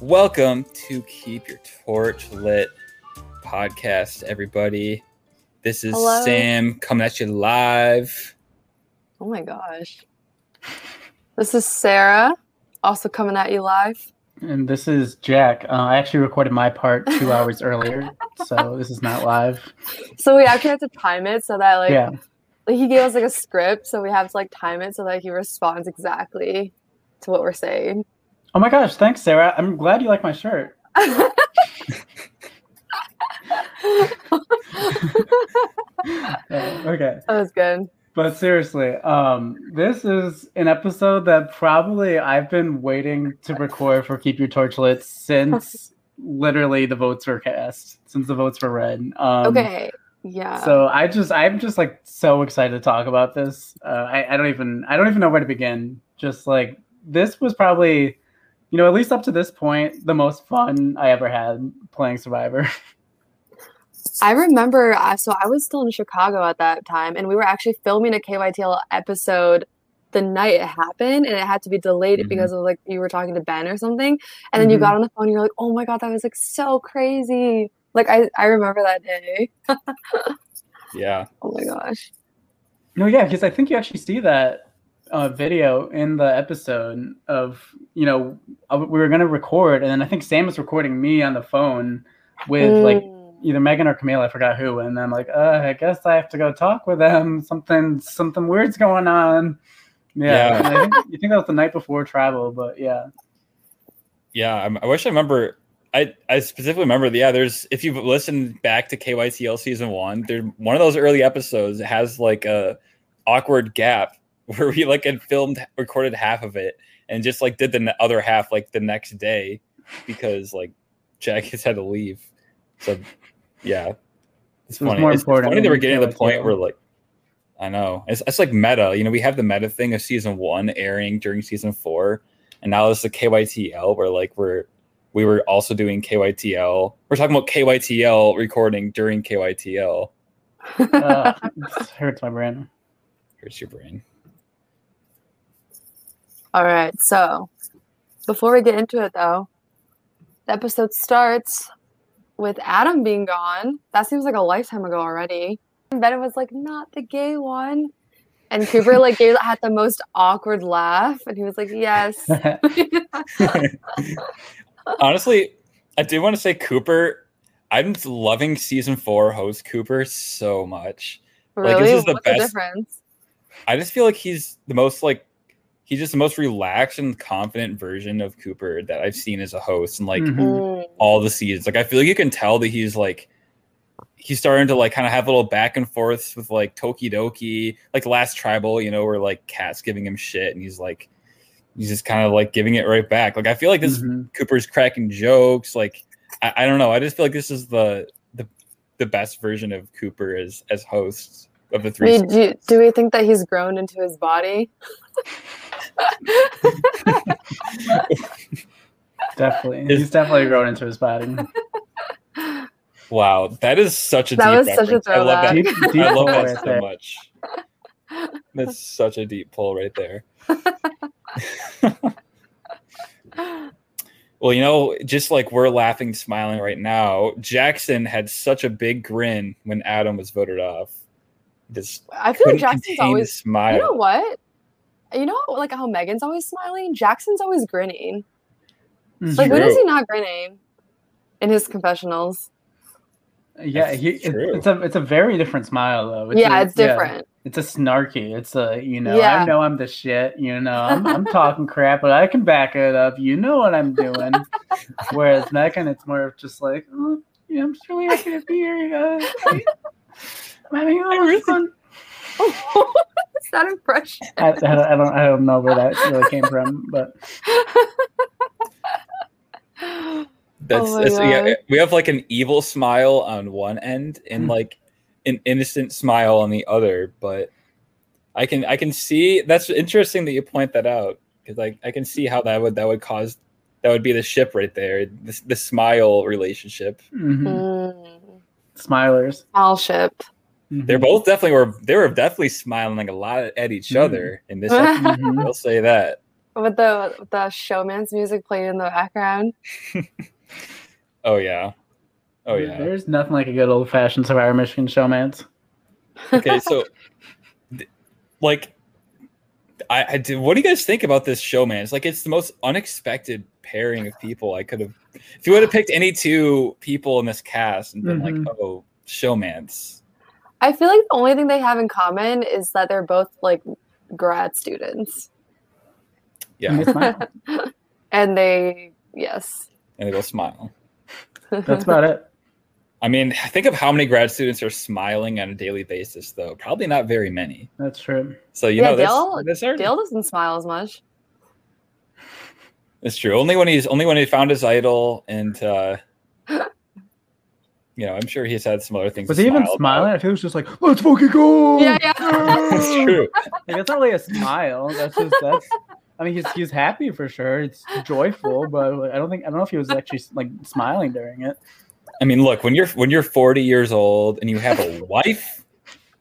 Welcome to Keep Your Torch Lit podcast, everybody. This is Hello. Sam coming at you live. Oh my gosh. This is Sarah, also coming at you live. And this is Jack. Uh, I actually recorded my part two hours earlier, so this is not live. So we actually have to time it so that like, yeah, like he gave us like a script, so we have to like time it so that he responds exactly to what we're saying. Oh my gosh, thanks, Sarah. I'm glad you like my shirt. Uh, okay, That was good. but seriously, um, this is an episode that probably I've been waiting to record for Keep Your Torch Lit since literally the votes were cast, since the votes were read. Um, Okay. Yeah. So I just I'm just like so excited to talk about this. Uh, I I don't even I don't even know where to begin. Just like this was probably, you know, at least up to this point, the most fun I ever had playing Survivor. I remember, uh, so I was still in Chicago at that time, and we were actually filming a KYTL episode the night it happened, and it had to be delayed Mhm. because of like you were talking to Ben or something, and then you Mhm. got on the phone, and you're like, "Oh my god, that was like so crazy!" Like I, I remember that day. Yeah. Oh my gosh. no, yeah, because I think you actually see that uh, video in the episode of you know uh, we were gonna record, and then I think Sam was recording me on the phone with like Mm. either Megan or Camille, I forgot who, and I'm like, uh, I guess I have to go talk with them. Something something weird's going on. Yeah, Yeah. I think you think that was the night before travel, but yeah. Yeah. I'm- I wish I remember. I, I specifically remember, the yeah, there's, if you've listened back to KYTL season one, there one of those early episodes has like a awkward gap where we like had filmed, recorded half of it and just like did the other half like the next day because like Jack has had to leave. So yeah, it's funny. more it's, it's important funny that we're getting to the point where like, I know it's, it's like meta. You know, we have the meta thing of season one airing during season four, and now it's the KYTL where like we're we were also doing KYTL. We're talking about KYTL recording during KYTL. Uh, it hurts my brain. Here's your brain. All right. So before we get into it, though, the episode starts with Adam being gone. That seems like a lifetime ago already. And Ben was like, "Not the gay one." And Cooper like gave had the most awkward laugh, and he was like, "Yes." Honestly, I do want to say Cooper. I'm loving season four host Cooper so much. really? Like, this is the What's best- the difference? I just feel like he's the most like he's just the most relaxed and confident version of Cooper that I've seen as a host and like Mhm. Mm. all the seasons. Like I feel like you can tell that he's like he's starting to like kind of have a little back and forths with like Tokidoki, like last tribal, you know, where like Cat's giving him shit and he's like he's just kind of like giving it right back. Like I feel like this Mhm. Cooper's cracking jokes. Like I, I don't know. I just feel like this is the the the best version of Cooper as as host of the three. mean, do, do we think that he's grown into his body? Definitely, Is- he's definitely grown into his body. Wow, that is such a That deep was such a reference. I love that. Deep, deep I love that right so there. much. That's such a deep pull right there. well, you know, just like we're laughing, smiling right now, Jackson had such a big grin when Adam was voted off. Just I feel like Jackson's always the smile. You know what? You know, like how Megan's always smiling. Jackson's always grinning. Mhm. Like when True. is he not grinning? In his confessionals. Yeah, he, it- it's a it's a very different smile though. yeah, a- it's different. it's a snarky. It's a you know Yeah. I know I'm the shit. You know I'm, I'm talking crap, but I can back it up. You know what I'm doing. Whereas Megan, it's more of just like, oh, yeah, I'm just really happy to be here, you guys. I'm having a lot fun. What's that impression? I, I, don't- I don't I don't know where that really came from, but That's, Oh that's yeah, we have like an evil smile on one end and Mm. like an innocent smile on the other, but I can I can see that's interesting that you point that out because I, I can see how that would that would cause that would be the ship right there the, the smile relationship mhm. Mm, smilers. I'll ship. Mhm. they're both definitely were they were definitely smiling like a lot at each Mm. other in this episode. Mhm. I'll say that with the with the showmance music playing in the background. Oh yeah. Oh yeah. There's nothing like a good old fashioned Survivor Michigan showmance. Okay, so like I, I did what do you guys think about this show, man? It's like it's the most unexpected pairing of people I could have if you would have picked any two people in this cast and been Mhm. like, oh, showmans. I feel like the only thing they have in common is that they're both like grad students, Yeah. It's not- and they yes. and they go smile. That's about it. I mean, think of how many grad students are smiling on a daily basis, though. Probably not very many. That's true. So you Yeah, know, Dale- this are, Dale doesn't smile as much. It's true. Only when he's only when he found his idol, and uh, you know, I'm sure he's had some other things. Was to he even smile about. smiling? I feel it was just like, let's fucking go. Yeah, yeah. That's true. Like, that's not really a smile. That's just that's. I mean, he's he's happy for sure. It's joyful, but I don't think I don't know if he was actually like smiling during it. I mean, look when you're when you're 40 years old and you have a wife.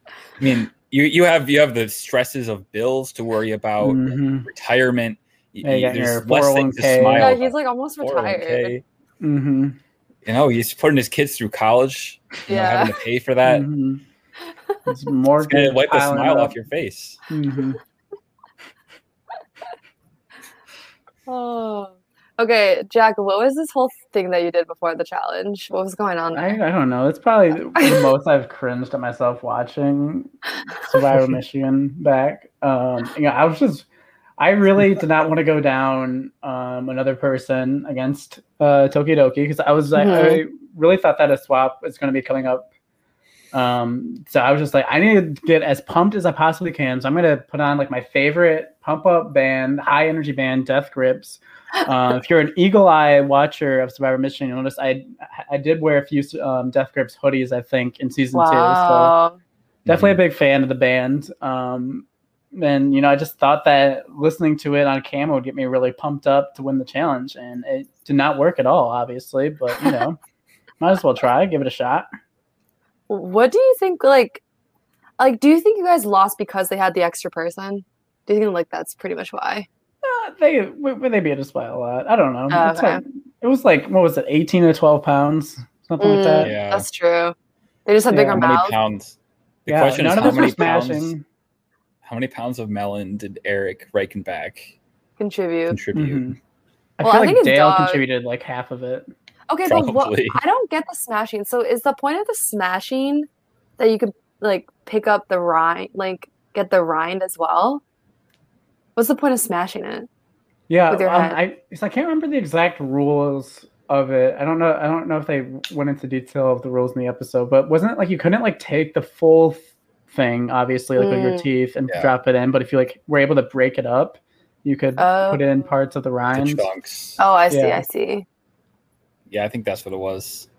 I mean, you you have you have the stresses of bills to worry about, Mhm. retirement. y- Yeah, you y- there's less things to smile. Yeah, he's like almost retired. Mm-hmm. You know, he's putting his kids through college. You know, Yeah. having to pay for that. Mhm. It's more It's gonna wipe the smile off your face. hmm Oh. Okay, Jack, what was this whole thing that you did before the challenge? What was going on I. I don't know. It's probably the most I've cringed at myself watching Survivor Michigan back. Um, you know, I was just, I really did not want to go down um, another person against uh, Tokidoki because I was like, I really thought that a swap was going to be coming up. Um, so I was just like, I need to get as pumped as I possibly can. So I'm going to put on like my favorite pump up band, high energy band, Death Grips. Uh, if you're an eagle eye watcher of Survivor Michigan, you'll notice I I did wear a few um, Death Grips hoodies, I think, in season two. So Wow. definitely a big fan of the band. Um, and you know, I just thought that listening to it on camera would get me really pumped up to win the challenge, and it did not work at all, obviously. But you know, might as well try, give it a shot. What do you think like like do you think you guys lost because they had the extra person? Do you think like that's pretty much why? Uh, they would they beat us by a lot. I don't know. Oh, okay. like, it was like what was it, eighteen to twelve pounds, something like that. Mm, Yeah. That's true. They just have Yeah. bigger How many mouths. pounds? The yeah, question is none how of us many were pounds? Smashing. How many pounds of melon did Eric Reichenbach Contribute. contribute? Mhm. I Well, feel I like his Dale dog- contributed like half of it. Okay, but what, I don't get the smashing. So is the point of the smashing that you could like pick up the rind, like get the rind as well? What's the point of smashing it? Yeah, with your um, head. I so I can't remember the exact rules of it. I don't know. I don't know if they went into detail of the rules in the episode, but wasn't it like you couldn't like take the full th- thing, obviously, like with your Mm. teeth and Yeah. drop it in, but if you like were able to break it up, you could put in Oh. parts of the The rind. chunks. Oh, I see. Yeah. I see. Yeah, I think that's what it was.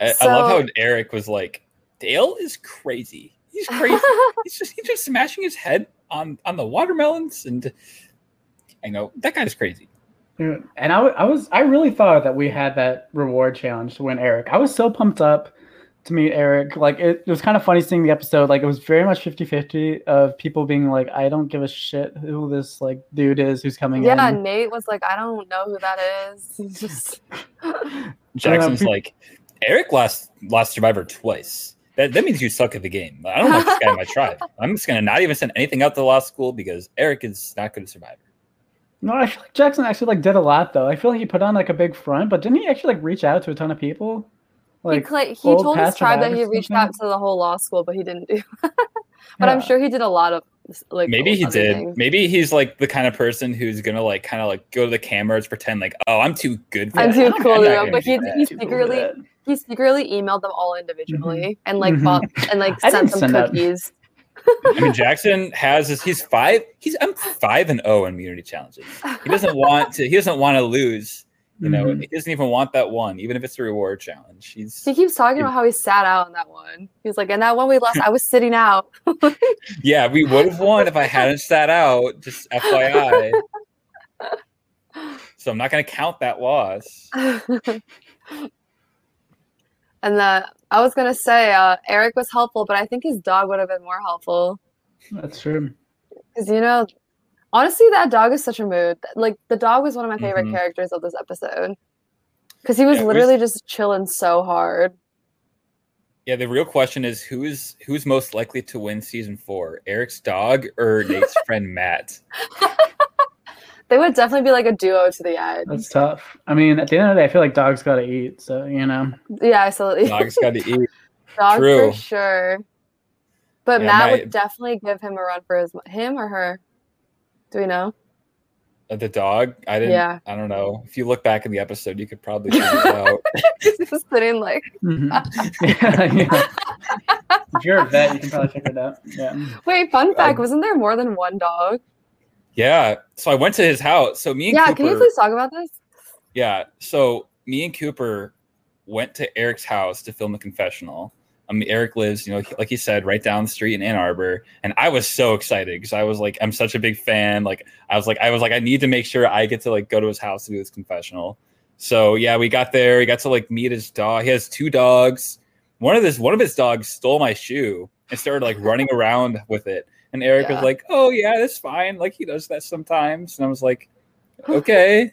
I, I love how Eric was like, Dale is crazy. He's crazy. he's just he's just smashing his head on on the watermelons, and I know that guy's crazy. Yeah, And I, I was I really thought that we had that reward challenge to win Eric. I was so pumped up to meet Eric. Like it, it was kind of funny seeing the episode. Like it was very much 50-50 of people being like, I don't give a shit who this like dude is who's coming yeah, in. Nate was like, I don't know who that is. He's just Jackson's peop- like, Eric lost lost Survivor twice. That, that means you suck at the game. I don't want this guy in my tribe. I'm just gonna not even send anything out to law school because Eric is not good at Survivor. No, I feel like Jackson actually like did a lot though. I feel like he put on like a big front, but didn't he actually like reach out to a ton of people? Like he, cla- he old told his tribe that he reached out to the whole law school, but he didn't do. but I'm sure he did a lot of like Maybe he did. things. Maybe he's like the kind of person who's gonna like kind of like go to the cameras, pretend like, oh, I'm too good for I'm that. too not cool gonna to but he, he Too cool secretly he secretly emailed them all individually and like Mhm. bought and like sent didn't them send out- cookies. I mean, Jackson has his, he's five. He's I'm five and zero in immunity challenges. He doesn't want to. He doesn't want to lose. You know, Mhm. he doesn't even want that one, even if it's a reward challenge. He's He keeps talking about how he sat out on that one. He's like, and that one we lost, I was sitting out. yeah. We would have won if I hadn't sat out. Just FYI. So I'm not going to count that loss. and that I was gonna say uh, Eric was helpful, but I think his dog would have been more helpful That's true. because you know, Honestly, that dog is such a mood. Like the dog was one of my favorite Mhm. characters of this episode because he was Yeah, it was- literally just chilling so hard. Yeah, the real question is who's who's most likely to win season four, Eric's dog or Nate's friend Matt? They would definitely be like a duo to the end. That's tough. I mean, at the end of the day, I feel like dogs gotta eat. So you know, Yeah, so Dog's got to eat. dog True. for sure. But Yeah, Matt my- would definitely give him a run for his him or her. Do we know? Uh, The dog, I didn't. Yeah. I don't know. If you look back in the episode, you could probably figure it out. He's just sitting like, Mhm. yeah, yeah. if you're a vet, you can probably figure it out. Yeah. wait, fun fact, I- wasn't there more than one dog? Yeah. So I went to his house. So me and Yeah, Cooper, can you please talk about this? Yeah. So me and Cooper went to Eric's house to film the confessional. I mean, Eric lives, you know, like he said, right down the street in Ann Arbor, and I was so excited because I was like, I'm such a big fan. Like, I was like, I was like, I need to make sure I get to like go to his house to do this confessional. So yeah, we got there. We got to like meet his dog. He has two dogs. One of this, one of his dogs stole my shoe and started like running around with it. And Eric Yeah. was like, "Oh yeah, that's fine. Like he does that sometimes." And I was like, "Okay." And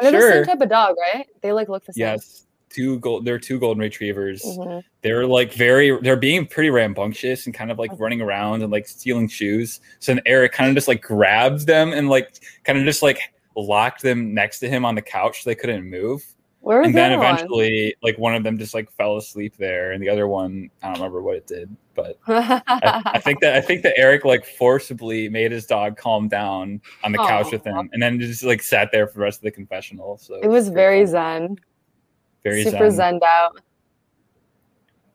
they're the Sure. same type of dog, right? They like look the same. Yes, two gold. They're two golden retrievers. Mhm. They're like very. They're being pretty rambunctious and kind of like running around and like stealing shoes. So then Eric kind of just like grabbed them and like kind of just like locked them next to him on the couch so they couldn't move. Where and the then eventually, like one of them just like fell asleep there, and the other one I don't remember what it did, but I, I think that I think that Eric like forcibly made his dog calm down on the couch with him, and then just like sat there for the rest of the confessional. So it was very zen, very super zen. zened out.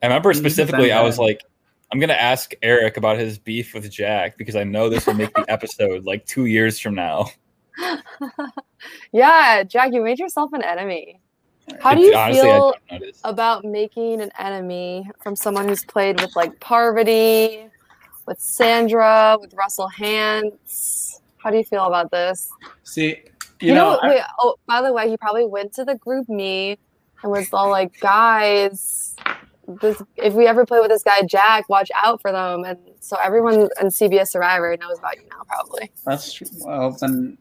I remember specifically, I was like, I'm gonna ask Eric about his beef with Jack because I know this will make the episode like two years from now. yeah, Jack, you made yourself an enemy. How do you honestly, feel about making an enemy from someone who's played with like Parvati, with Sandra, with Russell Hantz? How do you feel about this? See, You, you, know, know, I- wait, oh, by the way, he probably went to the GroupMe and was all like, guys, this if we ever play with this guy Jack, watch out for them. And so everyone in CBS Survivor knows about you now, probably. that's true. Well, then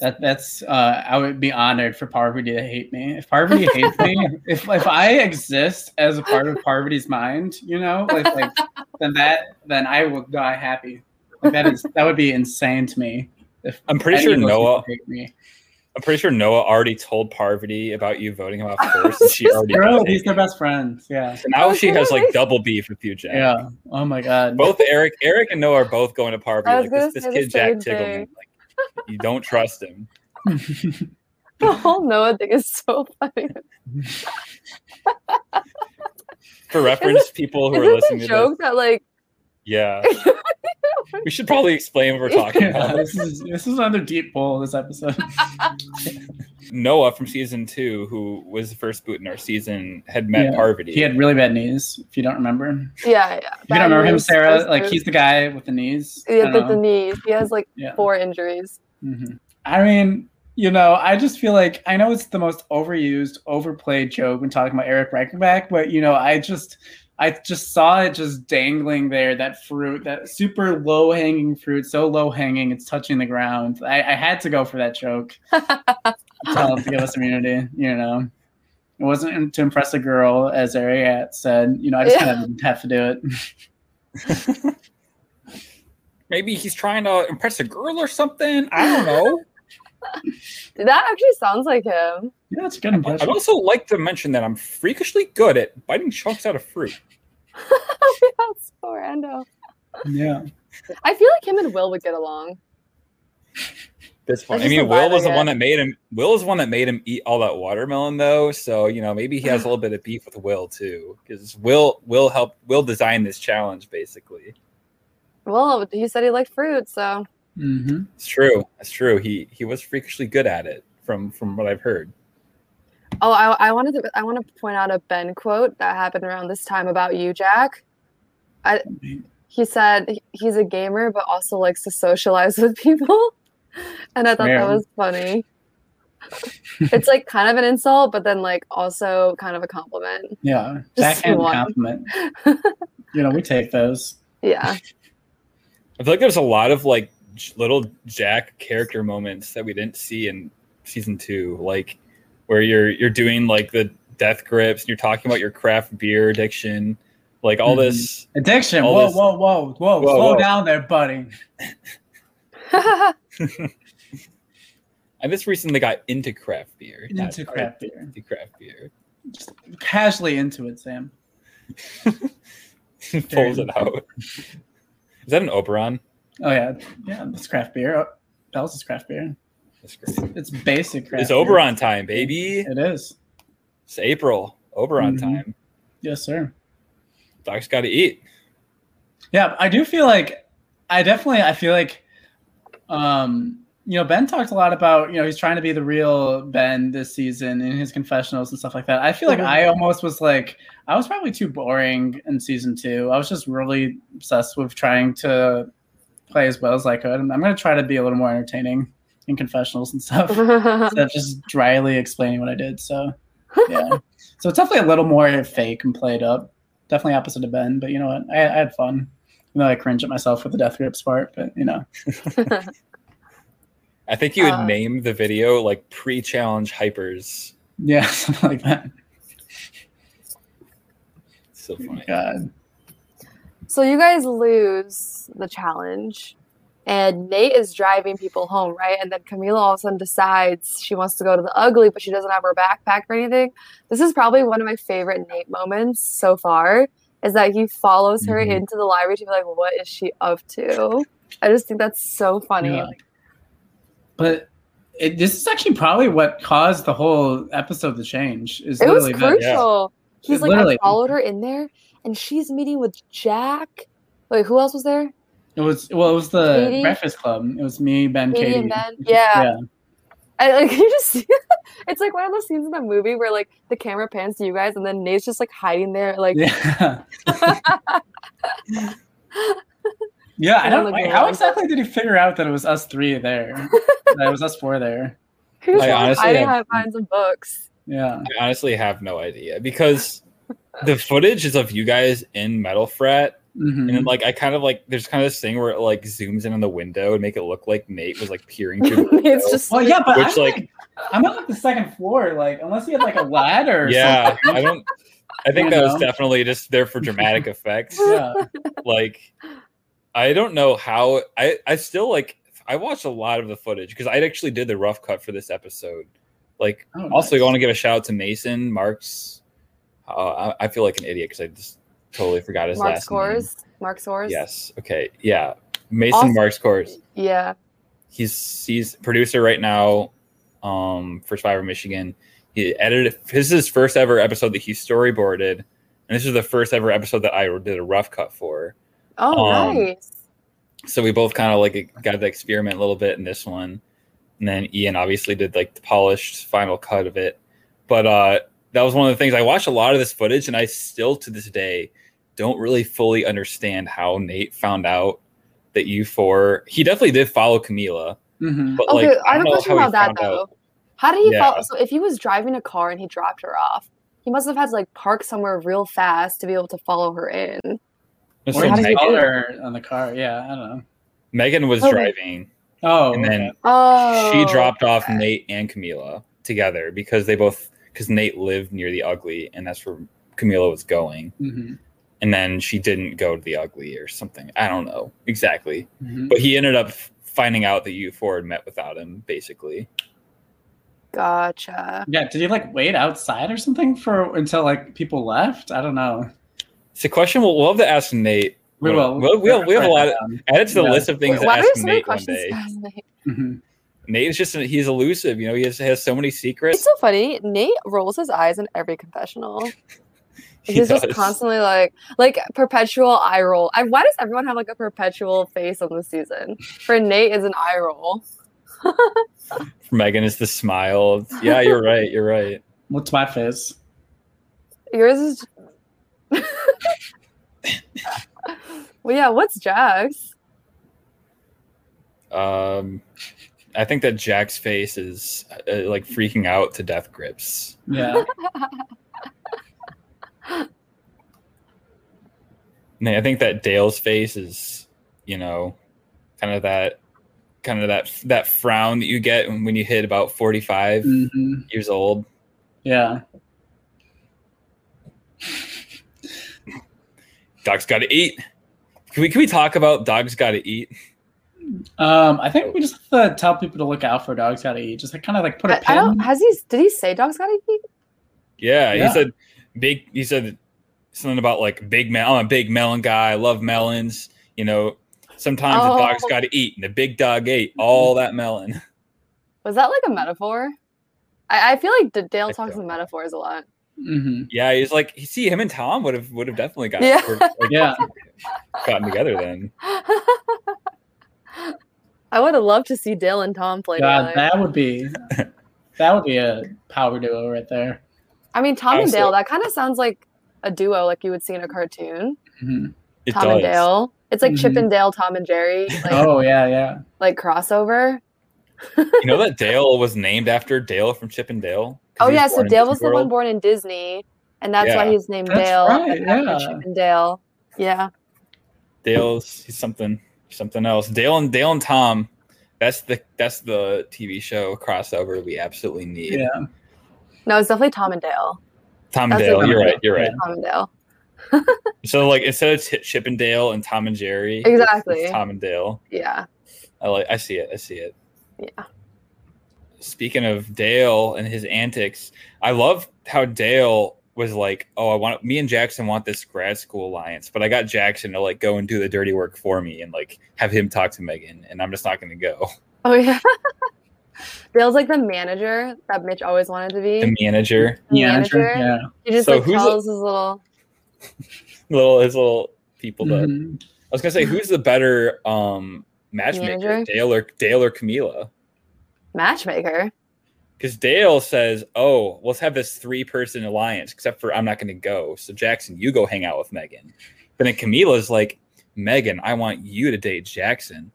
that that's uh, I would be honored for Parvati to hate me. If Parvati hates me, if if I exist as a part of Parvati's mind, you know, like like then that then I will die happy. Like that is that would be insane to me. If I'm pretty any sure of those Noah. People hate me. I'm pretty sure Noah already told Parvati about you voting him off first, and she already. Bro, did. he's their best friends. Yeah. So now she has like double beef with you, Jack. Yeah. Oh my god. Both Eric, Eric and Noah are both going to Parvati. Like this, this kid Jack same Tiggleman. thing. Like you don't trust him. The whole Noah thing is so funny. For reference, people who are Is listening this to a this, joke that like yeah, we should probably explain what we're talking yeah, about. this is this is another deep pull this episode. Noah from season two, who was the first boot in our season, had met Yeah. Parvati. He had really bad knees. If you don't remember, if yeah, yeah. you don't remember him, Sarah, those like he's the guy with the knees. Yeah, don't the, the knees. He has like Yeah. four injuries. Mhm. I mean, you know, I just feel like I know it's the most overused, overplayed joke when talking about Eric Reichenbach, but you know, I just I just saw it just dangling there, that fruit, that super low hanging fruit, so low hanging it's touching the ground. I, I had to go for that joke. Tell him to give us immunity, you know. It wasn't to impress a girl, as Ariat said. You know, I just Yeah. kind of have to do it. Maybe he's trying to impress a girl or something. I don't know. That actually sounds like him. Yeah, that's a good I'd also like to mention that I'm freakishly good at biting chunks out of fruit. That's so random. Yeah. I feel like him and Will would get along. This one. I mean, Will was the one that made him. Will is the one that made him eat all that watermelon, though. So you know, maybe he has a little bit of beef with Will too, because Will Will help Will design this challenge. Basically, Well, he said he liked fruit, so hmm it's true. It's true. He he was freakishly good at it, from from what I've heard. Oh, I, I wanted to I want to point out a Ben quote that happened around this time about you, Jack. I he said he's a gamer but also likes to socialize with people. And I thought Fair. that was funny. it's like kind of an insult, but then like also kind of a compliment. Yeah. Just Backhand compliment. you know, we take those. Yeah. I feel like there's a lot of like little Jack character moments that we didn't see in season two, like where you're you're doing like the death grips, and you're talking about your craft beer addiction, like all Mhm. this. Addiction. All Whoa, this- whoa, whoa, whoa, Whoa, Slow whoa. down there, buddy. I just recently got into craft beer. not- Into craft beer. Into craft beer. Just casually into it, Sam. Pulls it out. Is that an Oberon? Oh yeah, yeah. It's craft beer. Oh, Bell's is craft beer. That's great. It's basic craft. It's beer. Oberon time, baby. It is. It's April. Oberon Mhm. time. Yes, sir. Doc's got to eat. Yeah, I do feel like I definitely I feel like um you know Ben talked a lot about you know he's trying to be the real Ben this season in his confessionals and stuff like that. I feel like Mhm. I almost was like I was probably too boring in season 2. I was just really obsessed with trying to play as well as I could and I'm going to try to be a little more entertaining in confessionals and stuff instead of just dryly explaining what I did. So yeah. so it's definitely a little more fake and played up. Definitely opposite of Ben, but you know what? I, I had fun. You know, I cringe at myself with the death grips part, but you know, I think you would Uh, name the video like pre-challenge hypers. yeah, something like that. So funny. God. so you guys lose the challenge, and Nate is driving people home, right? And then Camila all of a sudden decides she wants to go to the ugly, but she doesn't have her backpack or anything. This is probably one of my favorite Nate moments so far. Is that he follows her Mhm. into the library to be like, "What is she up to?" I just think that's so funny. Yeah. But it, this is actually probably what caused the whole episode to change. Is It was literally that. crucial. He's It like, literally- I followed her in there, and she's meeting with Jack. Wait, who else was there? It was well, it was the Katie? Breakfast Club. It was me, Ben, Katie Katie, and Ben? Yeah. yeah. I like you just see it's like one of those scenes in the movie where like the camera pans to you guys, and then Nate's just like hiding there, like Yeah. yeah, I don't on like how exactly did he figure out that it was us three there? that it was us four there. he was I like, honestly hiding have- behind some books. Yeah. I honestly have no idea because the footage is of you guys in Metal Frat, Mhm. and then like I kind of like there's kind of this thing where it like zooms in on the window and make it look like Nate was like peering through. The window. it's just Well, yeah, but Which, I'm like- like, I'm at like the second floor. Like, unless you had like a ladder. Or yeah, I don't. I think You that was definitely just there for dramatic effects. something. like i don't know how i i still like i watched a lot of the footage because i actually did the rough cut for this episode like Oh, also nice. i want to give a shout out to mason mark's uh, I, I feel like an idiot because i just totally forgot his last name. Mark last scores. Mark name scores. yes. Okay. Yeah. Mason Also- mark scores Yeah. he's he's producer right now um for survivor michigan. He edited this is his first ever episode that he storyboarded and this is the first ever episode that i did a rough cut for. Oh, Um, nice. so we both kind of like got to experiment a little bit in this one. And then ian obviously did like the polished final cut of it. But uh that was one of the things i watched a lot of this footage and i still to this day don't really fully understand how nate found out that you four he definitely did follow camila Mhm. but Okay, like I have a question about that though. out. How did he Yeah. follow? So if he was driving a car and he dropped her off, he must have had to like park somewhere real fast to be able to follow her in. So Or how did he megan, do it? on the car. Yeah, I don't know. megan was Okay. driving Oh, and then okay. Oh, she dropped off okay. Nate and Camila together because they both because Nate lived near the ugly and that's where Camila was going. Mhm. And then she didn't go to the ugly or something. I don't know exactly. Mhm. But he ended up finding out that you four had met without him, basically. Gotcha. Yeah, did he like wait outside or something for until like people left? I don't know. It's a question we'll, we'll have to ask Nate. We will. We'll, we'll, we have a lot of add it to the Yeah. list of things Wait, to ask Nate one questions? day. guys? Nate? Is just he's elusive, you know. He has, has so many secrets. It's so funny. Nate rolls his eyes in every confessional. He He's just constantly like, like perpetual eye roll. And why does everyone have like a perpetual face on the season? For Nate, is an eye roll. Megan is the smile. Yeah, you're right. You're right. What's my face? Yours is. well, yeah. What's Jack's? Um, I think that Jack's face is uh, like freaking out to death grips. Yeah. I think that Dale's face is, you know, kind of that kind of that that frown that you get when you hit about 45 Mhm. years old. Yeah. Dogs got to eat. Can we can we talk about dogs got to eat? Um, I think we just have to tell people to look out for dogs gotta eat. Just like kind of like put a I, I don't. Has he? Did he say dogs gotta eat? Yeah, Yeah. he said big. He said something about like big melon. I'm a big melon guy. I love melons. You know, sometimes the dog's Oh. got to eat, and the big dog ate all that melon. Was that like a metaphor? I, I feel like Dale I talks in metaphors a lot. hmm Yeah, he's like, you see, him and Tom would have would have definitely got Yeah. were, like, Yeah. gotten together then. I would have loved to see Dale and Tom play God, together. that would be that would be a power duo right there. I mean, Tom and Dale. That kind of sounds like a duo, like you would see in a cartoon. Mhm. It Tom and. Dale. It's like Chip Mhm. and Dale, Tom and Jerry, like, Oh yeah, yeah. like crossover. You know that Dale was named after Dale from Chip and Dale. 'Cause Oh yeah, so Dale was the one born in Disney, and that's why he's named That's Dale right, yeah. Chip and Dale. Yeah. Dale's he's something something else. Dale and Dale and Tom. That's the that's the TV show crossover we absolutely need. Yeah. No, it's definitely Tom and Dale. Tom and That's Dale. what- You're right. You're right. Tom and Dale. So like instead of Ch- Chip and Dale and Tom and Jerry, it's- Exactly. it's Tom and Dale. Yeah. I like. I see it. I see it. Yeah. Speaking of Dale and his antics, I love how Dale was like, "Oh, I want me and Jackson want this grad school alliance, but I got Jackson to like go and do the dirty work for me and like have him talk to Megan, and I'm just not going to go." Oh yeah. Dale's like the manager that Mitch always wanted to be. The manager, The Yeah, manager. yeah. He just So like who's the- his little little his little people. That Mhm. I was gonna say, who's the better um matchmaker, Manager? Dale or Dale or Camila? matchmaker. Because Dale says, "Oh, let's have this three-person alliance." Except for I'm not going to go. So Jackson, you go hang out with Megan. But then Camila's like, "Megan, I want you to date Jackson."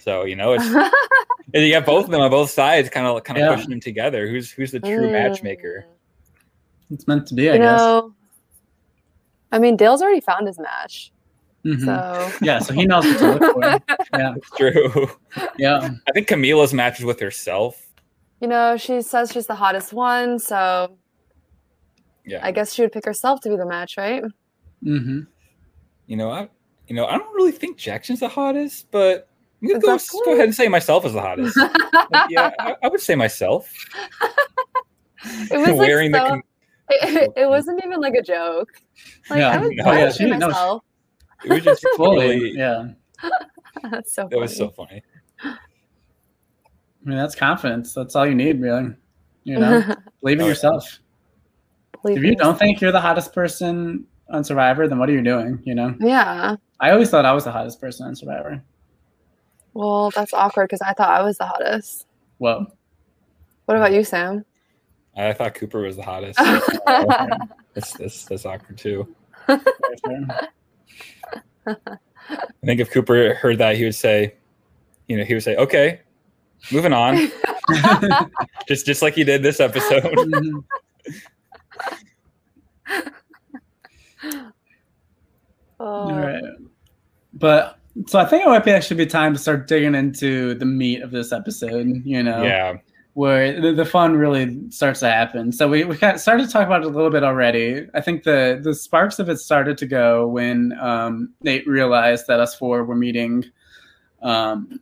So you know, it's and you got both of them on both sides, kind of kind of Yeah. pushing them together. Who's who's the true Mm. matchmaker? It's meant to be, I You guess. know, I mean, Dale's already found his match, Mhm. so Yeah, so he knows what to look for. Yeah, It's true. yeah. I think Camila's matches with herself. You know, she says she's the hottest one, so Yeah, I guess she would pick herself to be the match, right? Mm-hmm. you know, I you know I don't really think Jackson's the hottest, but I'm gonna go, that go ahead and say myself as the hottest. Like, yeah, I, I would say myself. It was like Wearing the so- com- it, it wasn't even like a joke. Like Yeah. I would, No, I would yeah, say she- no, myself. it was just Fully. totally. Yeah. That's so That was so funny. Funny. I mean, that's confidence. That's all you need, really. You know, believe in yourself. Believe If you don't yourself. think you're the hottest person on Survivor, then what are you doing? You know, yeah. I always thought I was the hottest person on Survivor. Well, that's awkward because I thought I was the hottest. Whoa. What about you, Sam? I thought Cooper was the hottest. that's, that's that's awkward too. I think if Cooper heard that, he would say, you know, he would say, "Okay, moving on," just just like he did this episode. Mhm. Oh. All right. But so I think it might be actually be time to start digging into the meat of this episode. You know, Yeah, where the, the fun really starts to happen. So we, we kind of started to talk about it a little bit already. I think the the sparks of it started to go when um, Nate realized that us four were meeting um,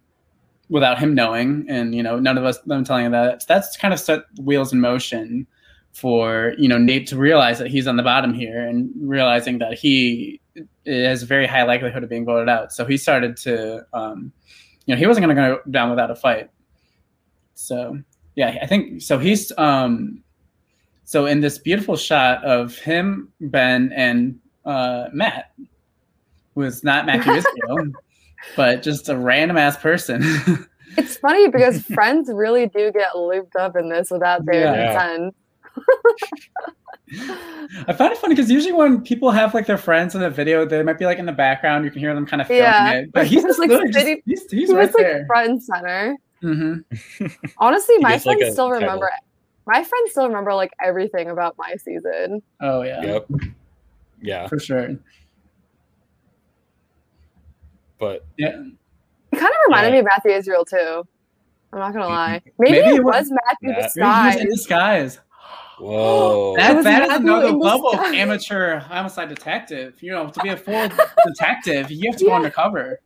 without him knowing, and you know none of us them telling him that. So that's kind of set wheels in motion for you know Nate to realize that he's on the bottom here and realizing that he has a very high likelihood of being voted out. So he started to, um, you know, he wasn't going to go down without a fight. So yeah, I think so. He's um, so in this beautiful shot of him, Ben, and uh, Matt was not Matt Curisio, but just a random ass person. It's funny because friends really do get looped up in this without their Yeah. consent. I find it funny because usually when people have like their friends in a video, they might be like in the background. You can hear them kind of filming Yeah. it, but he's just like, literally just- sitting- he's, he's He right was like there. front and center. hmm Honestly, my gets, like, friends a still title. remember. My friends still remember like everything about my season. Oh yeah, yep, yeah. for sure. But Yeah. kind of reminded Yeah. me of Matthew Israel too. I'm not gonna lie. Mm-hmm. Maybe, Maybe it it was was- Matthew Matt- Maybe he was in disguise. disguise. Whoa. It That, that is another in level of amateur homicide detective. You know, to be a full detective, you have to go undercover.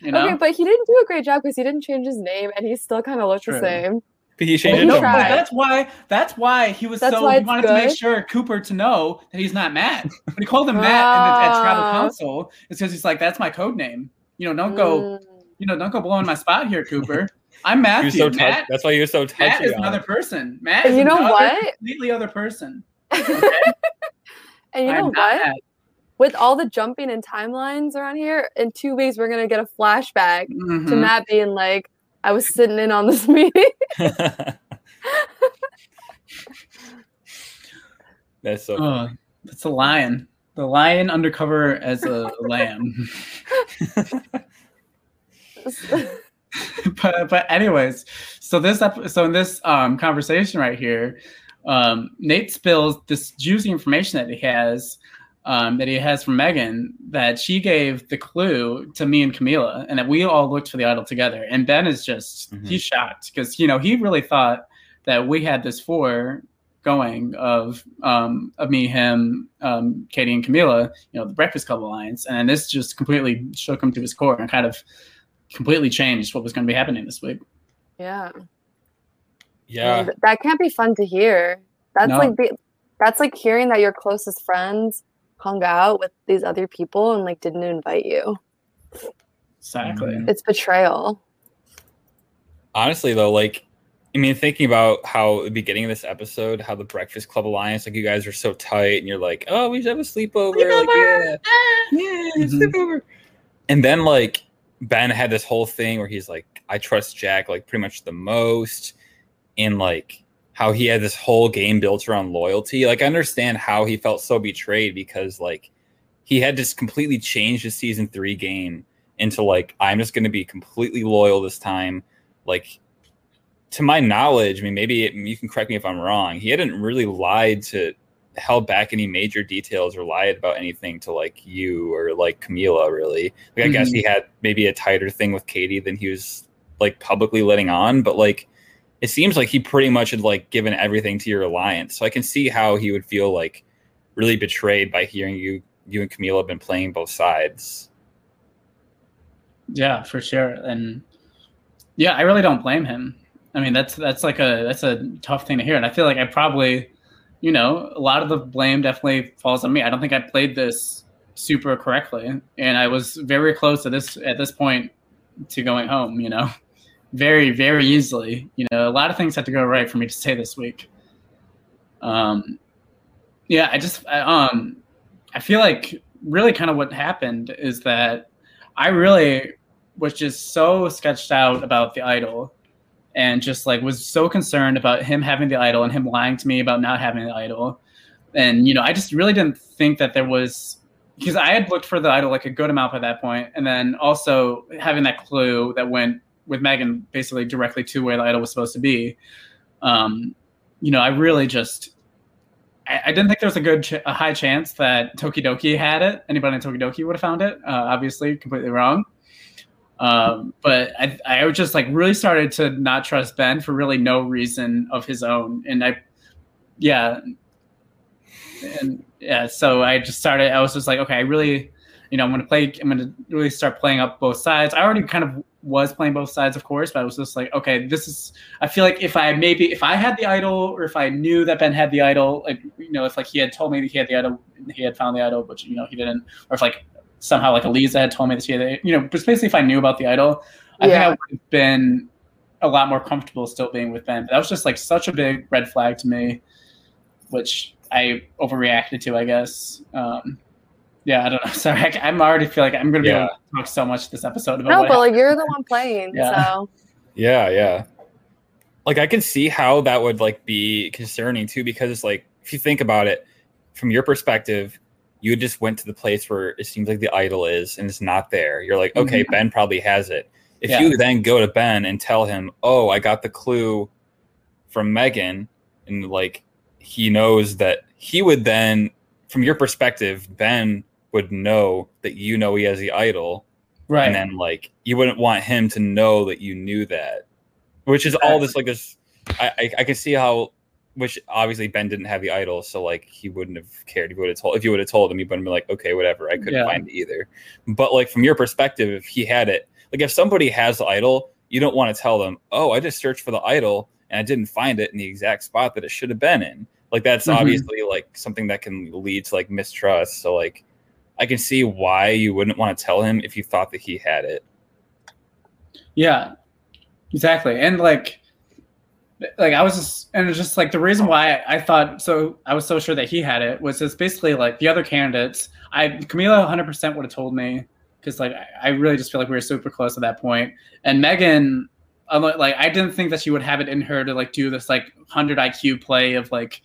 You know, Okay, but he didn't do a great job because he didn't change his name and he still kind of looked True. the same. But he Well, changed he it no, but that's why that's why he was That's so he it's wanted to make sure Cooper to know that he's not Matt. But he called him Matt in the, at Tribal. Council. It's because he's like, that's my code name. You know, don't go, Mm. you know, don't go blowing my spot here, Cooper. I'm He Matthew. was so touch- Matt, that's why you're so touchy. Matt is on another person. Matt is you know another what? completely other person. And you I'm know what? Matt. With all the jumping and timelines around here, in two weeks we're gonna get a flashback to Mhm. Matt being like, "I was sitting in on this meeting." that's so. Oh, that's a lion. The lion undercover as a lamb. but but anyways, so this so in this um conversation right here, um, Nate spills this juicy information that he has. Um, that he has from Megan that she gave the clue to me and Camila, and that we all looked for the idol together. And Ben is just Mhm. he's shocked because you know he really thought that we had this four going of um, of me, him, um, Katie, and Camila. You know the Breakfast Club alliance, and this just completely shook him to his core and kind of completely changed what was going to be happening this week. yeah. yeah. And that can't be fun to hear. That's No. like the, that's like hearing that your closest friends hung out with these other people and like didn't invite you. Exactly. Mhm. It's betrayal. honestly though like i mean thinking about how the beginning of this episode how the breakfast club alliance like you guys are so tight and you're like oh we should have a sleepover, like yeah. Yeah Mhm. sleepover. And then like ben had this whole thing where he's like i trust jack like pretty much the most and like how he had this whole game built around loyalty. Like i understand how he felt so betrayed because like he had just completely changed his season three game into like i'm just going to be completely loyal this time like to my knowledge i mean maybe it, you can correct me if i'm wrong he hadn't really lied to held back any major details or lied about anything to like you or like camila really like i guess Mhm. he had maybe a tighter thing with katie than he was like publicly letting on but like it seems like he pretty much had like given everything to your alliance so i can see how he would feel like really betrayed by hearing you you and camila have been playing both sides Yeah, for sure. And yeah, I really don't blame him. I mean, that's that's like a that's a tough thing to hear, and I feel like I probably, you know, a lot of the blame definitely falls on me. I don't think I played this super correctly, and I was very close to this at this point to going home. You know, very very easily. You know, a lot of things had to go right for me to stay this week. Um, yeah, I just I, um, I feel like really kind of what happened is that I really was just so sketched out about the idol and just like was so concerned about him having the idol and him lying to me about not having the idol. And you know, I just really didn't think that there was because I had looked for the idol like a good amount by that point, and then also having that clue that went with Megan basically directly to where the idol was supposed to be. Um, you know, I really just I, I didn't think there was a good, ch- a high chance that Tokidoki had it. Anybody in Tokidoki would have found it. Uh, obviously, completely wrong. Um, but I, I just like really started to not trust Ben for really no reason of his own, and I, yeah, and yeah. So I just started. I was just like, okay, I really, you know, I'm gonna play. I'm gonna really start playing up both sides. I already kind of was playing both sides, of course, but I was just like, okay, this is. I feel like if I maybe if I had the idol, or if I knew that Ben had the idol, like you know, if like he had told me that he had the idol, he had found the idol, but you know he didn't, or if like somehow like Eliza had told me that she had, the, you know, just basically if I knew about the idol, I think I would have been a lot more comfortable still being with Ben. But that was just like such a big red flag to me, which I overreacted to, I guess. Um, yeah, I don't know. Sorry, I, I'm already feel like I'm going to be Yeah. able to talk so much this episode about No, what but like you're the one playing, Yeah. so Yeah, yeah. Like I can see how that would like be concerning too, because it's like if you think about it from your perspective, you just went to the place where it seems like the idol is and it's not there. You're like, okay, mm-hmm. Ben probably has it. If Yeah. you then go to Ben and tell him, Oh, I got the clue from Megan, and like he knows that he would then from your perspective, Ben would know that you know he has the idol. Right. and then like you wouldn't want him to know that you knew that which is all this like this I, I i can see how which obviously ben didn't have the idol so like he wouldn't have cared if you would have told if you would have told him he wouldn't be like okay whatever i couldn't Yeah. find it either but like from your perspective if he had it like if somebody has the idol you don't want to tell them oh i just searched for the idol and i didn't find it in the exact spot that it should have been in like that's Mhm. obviously like something that can lead to like mistrust so like I can see why you wouldn't want to tell him if you thought that he had it. Yeah, exactly. And like, like I was just, and it's just like the reason why I thought so, I was so sure that he had it was just basically like the other candidates. I Camila 100 percent would have told me because like I, really just feel like we were super close at that point. And Megan, like I didn't think that she would have it in her to like do this like 100 IQ play of like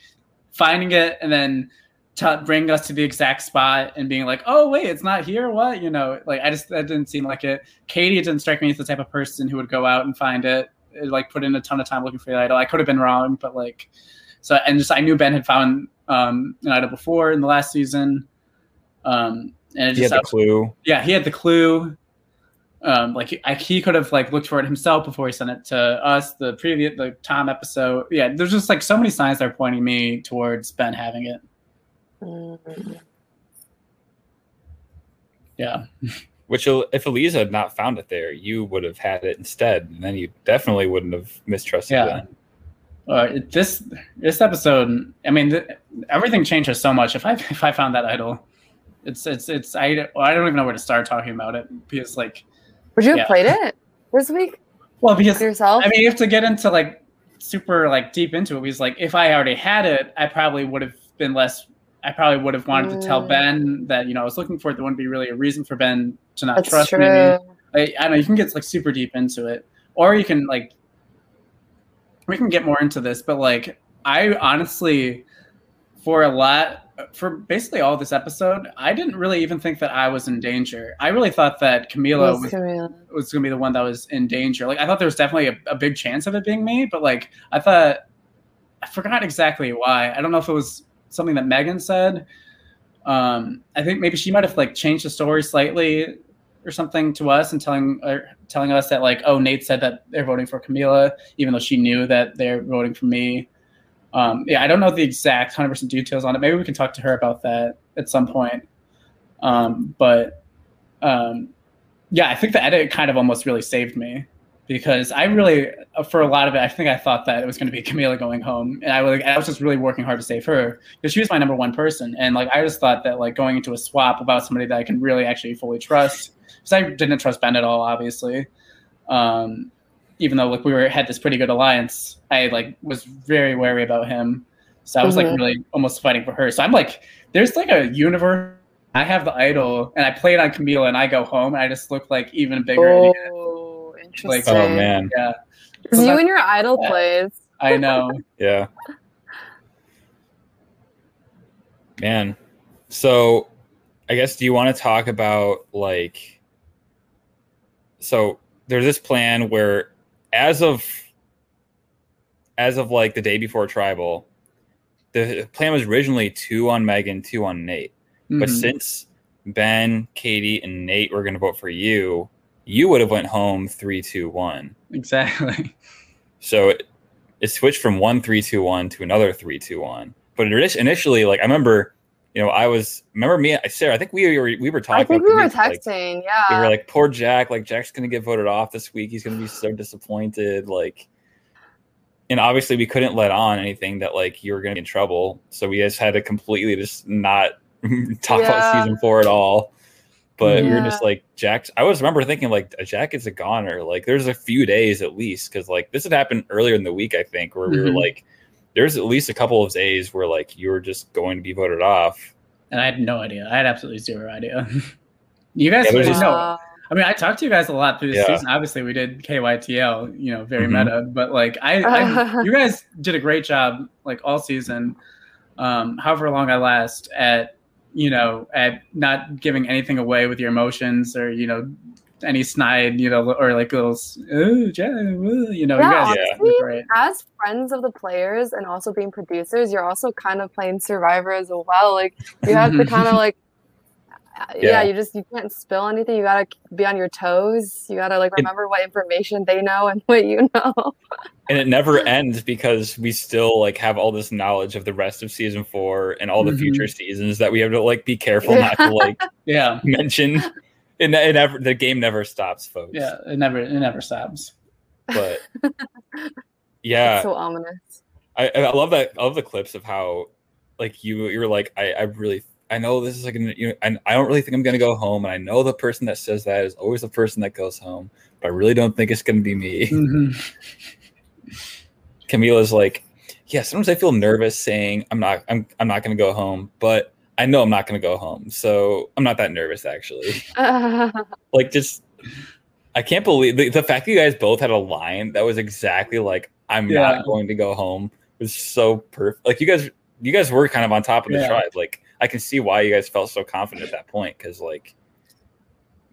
finding it and then t- bring us to the exact spot and being like, oh wait, it's not here. What you know? Like I just that didn't seem like it. Katie didn't strike me as the type of person who would go out and find it, like put in a ton of time looking for the idol. I could have been wrong, but like, so and just I knew Ben had found um, an idol before in the last season, um, and it He had just the clue. yeah, he had the clue. Um, like he, I, he could have like looked for it himself before he sent it to us. The previous the Tom episode, yeah. There's just like so many signs that are pointing me towards Ben having it. Mm. Yeah. Which if Eliza had not found it there, you would have had it instead, and then you definitely wouldn't have mistrusted Yeah. Ben. Uh, this this episode, I mean, th- everything changes so much. If I if I found that idol, it's it's it's I I don't even know where to start talking about it because like Would you have played it this week well because yourself? I mean you have to get into like super like deep into it because like if I already had it, I probably would have been less. I probably would have wanted to tell Mm. Ben that you know I was looking for it. There wouldn't be really a reason for Ben to not That's trust true. me. Like, I don't know you can get like super deep into it, or you can like we can get more into this, but like I honestly, for a lot, for basically all this episode, I didn't really even think that I was in danger. I really thought that Camila was, was going to be the one that was in danger. Like I thought there was definitely a, a big chance of it being me, but like I thought I forgot exactly why. I don't know if it was something that Megan said. Um, I think maybe she might have like changed the story slightly or something to us and telling uh, telling us that like oh Nate said that they're voting for Camila even though she knew that they're voting for me. Um, yeah, I don't know the exact hundred percent details on it. Maybe we can talk to her about that at some point. Um, but um, yeah, I think the edit kind of almost really saved me because I really, for a lot of it, I think I thought that it was going to be Camila going home, and I was, I was just really working hard to save her because she was my number one person, and like I just thought that like going into a swap about somebody that I can really actually fully trust, because I didn't trust Ben at all, obviously. Um, even though like we were had this pretty good alliance, I like was very wary about him, so I was like Mhm. really almost fighting for her. So I'm like, there's like a universe. I have the idol, and I played on Camila, and I go home, and I just look like even bigger. idiot. Oh, Like. Oh man, Yeah, So you and your idol Yeah. plays. I know. yeah, man. So, I guess do you want to talk about like? So there's this plan where, as of, as of like the day before tribal, the plan was originally two on Megan, two on Nate. But Mhm. since Ben, Katie, and Nate were going to vote for you, you would have went home three, two, one. exactly. So it, it switched from one, three, two, one to another three, two, one. But initially, like I remember, you know, I was remember me, Sarah. I think we were we were talking. I think we were texting. like, texting. we were like, poor Jack. Like Jack's to get voted off this week. He's to be so disappointed. Like, and obviously we couldn't let on anything that like you were to be in trouble. So we just had to completely just not talk about season four at all. But we were just like Jack. I was remember thinking like Jack is a goner. Like there's a few days at least because like this had happened earlier in the week I think where we were Mhm. like there's at least a couple of days where like you were just going to be voted off. and I had no idea. I had absolutely zero idea. you guys, Yeah, just- know, Uh, I mean, I talked to you guys a lot through the Yeah. season. Obviously, we did KYTL, you know, very Mhm. meta, but like I, I, you guys did a great job, like all season, um, however long I last at, you know, at not giving anything away with your emotions or you know, any snide, you know, or like little, oh, yeah, you know, Yeah, you guys honestly, did great. as friends of the players and also being producers, you're also kind of playing Survivor as well. Like you have to kind of like yeah. Yeah. you just you can't spill anything. You gotta be on your toes. You gotta like And- remember what information they know and what you know. and it never ends because we still like have all this knowledge of the rest of season four and all the Mhm. future seasons that we have to like be careful not to like Yeah, mention. And it never the game never stops, folks. yeah. It never it never stops. But yeah, It's so ominous. I, I love that. I love the clips of how, like you, you're like, I, I really, I know this is like, an, you know, I, I don't really think I'm gonna go home, and I know the person that says that is always the person that goes home, but I really don't think it's gonna be me. Mhm. Camila's like, yeah, sometimes I feel nervous saying I'm not, I'm, I'm not gonna go home, but I know I'm not gonna go home, so I'm not that nervous actually. like, just, I can't believe the, the fact that you guys both had a line that was exactly like, I'm Yeah. not going to go home was so perfect. Like you guys, you guys were kind of on top of the Yeah. tribe. Like I can see why you guys felt so confident at that point because like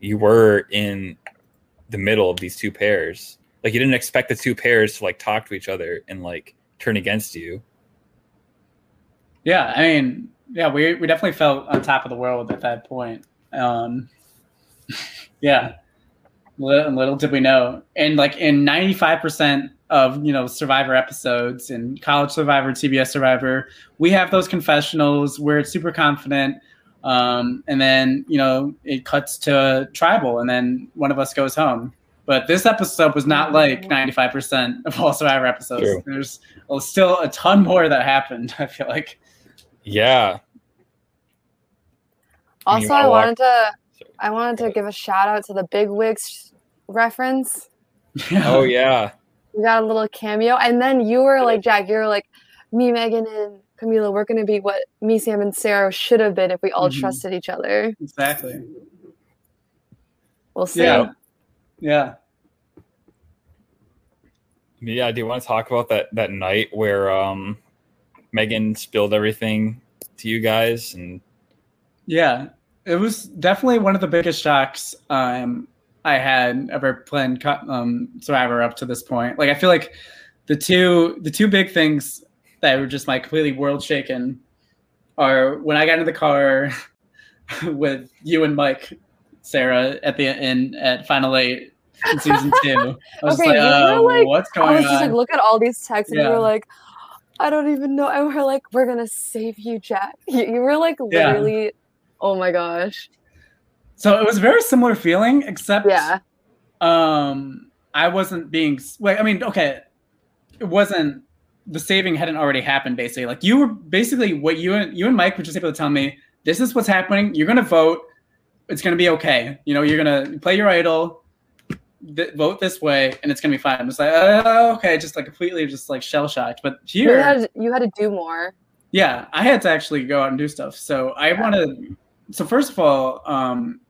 you were in the middle of these two pairs. Like you didn't expect the two pairs to like talk to each other and like turn against you. Yeah, I mean, yeah, we we definitely felt on top of the world at that point. Um, yeah, little, little did we know, and like in ninety five percent of you know Survivor episodes and College Survivor, TBS Survivor, we have those confessionals. We're super confident, um, and then you know it cuts to tribal, and then one of us goes home. But this episode was not like ninety five percent of all Survivor episodes. True. There's still a ton more that happened. I feel like. Yeah. also, wanna I walk- wanted to I wanted to give a shout out to the Big Wigs reference. Oh yeah. We got a little cameo, and then you were like Jack. You were like me, Megan, and Camila. We're gonna be what me, Sam, and Sarah should have been if we all Mhm. trusted each other. exactly. We'll see. Yeah. Yeah. Yeah, do you want to talk about that that night where um Megan spilled everything to you guys and Yeah. It was definitely one of the biggest shocks um, I had ever planned co- um, Survivor up to this point. Like I feel like the two the two big things that were just like completely world shaken are when I got in the car with you and Mike, Sarah at the in at Final Eight in season two. I was Okay, just like, you uh, were like- what's I was just like, look at all these texts, and you Yeah. were like, I don't even know. And we're like, we're gonna save you, Jack. You, you were like, Yeah. literally, oh my gosh. So it was a very similar feeling, except Yeah. um i wasn't being wait i mean okay it wasn't the saving hadn't already happened basically like you were basically what you and you and mike were just able to tell me this is what's happening you're gonna vote it's gonna be okay you know you're gonna play your idol th- vote this way and it's gonna be fine i'm just like oh, okay just like completely just like shell shocked but You here had you had to do more. yeah, I had to actually go out and do stuff. So I want to. So first of all, um,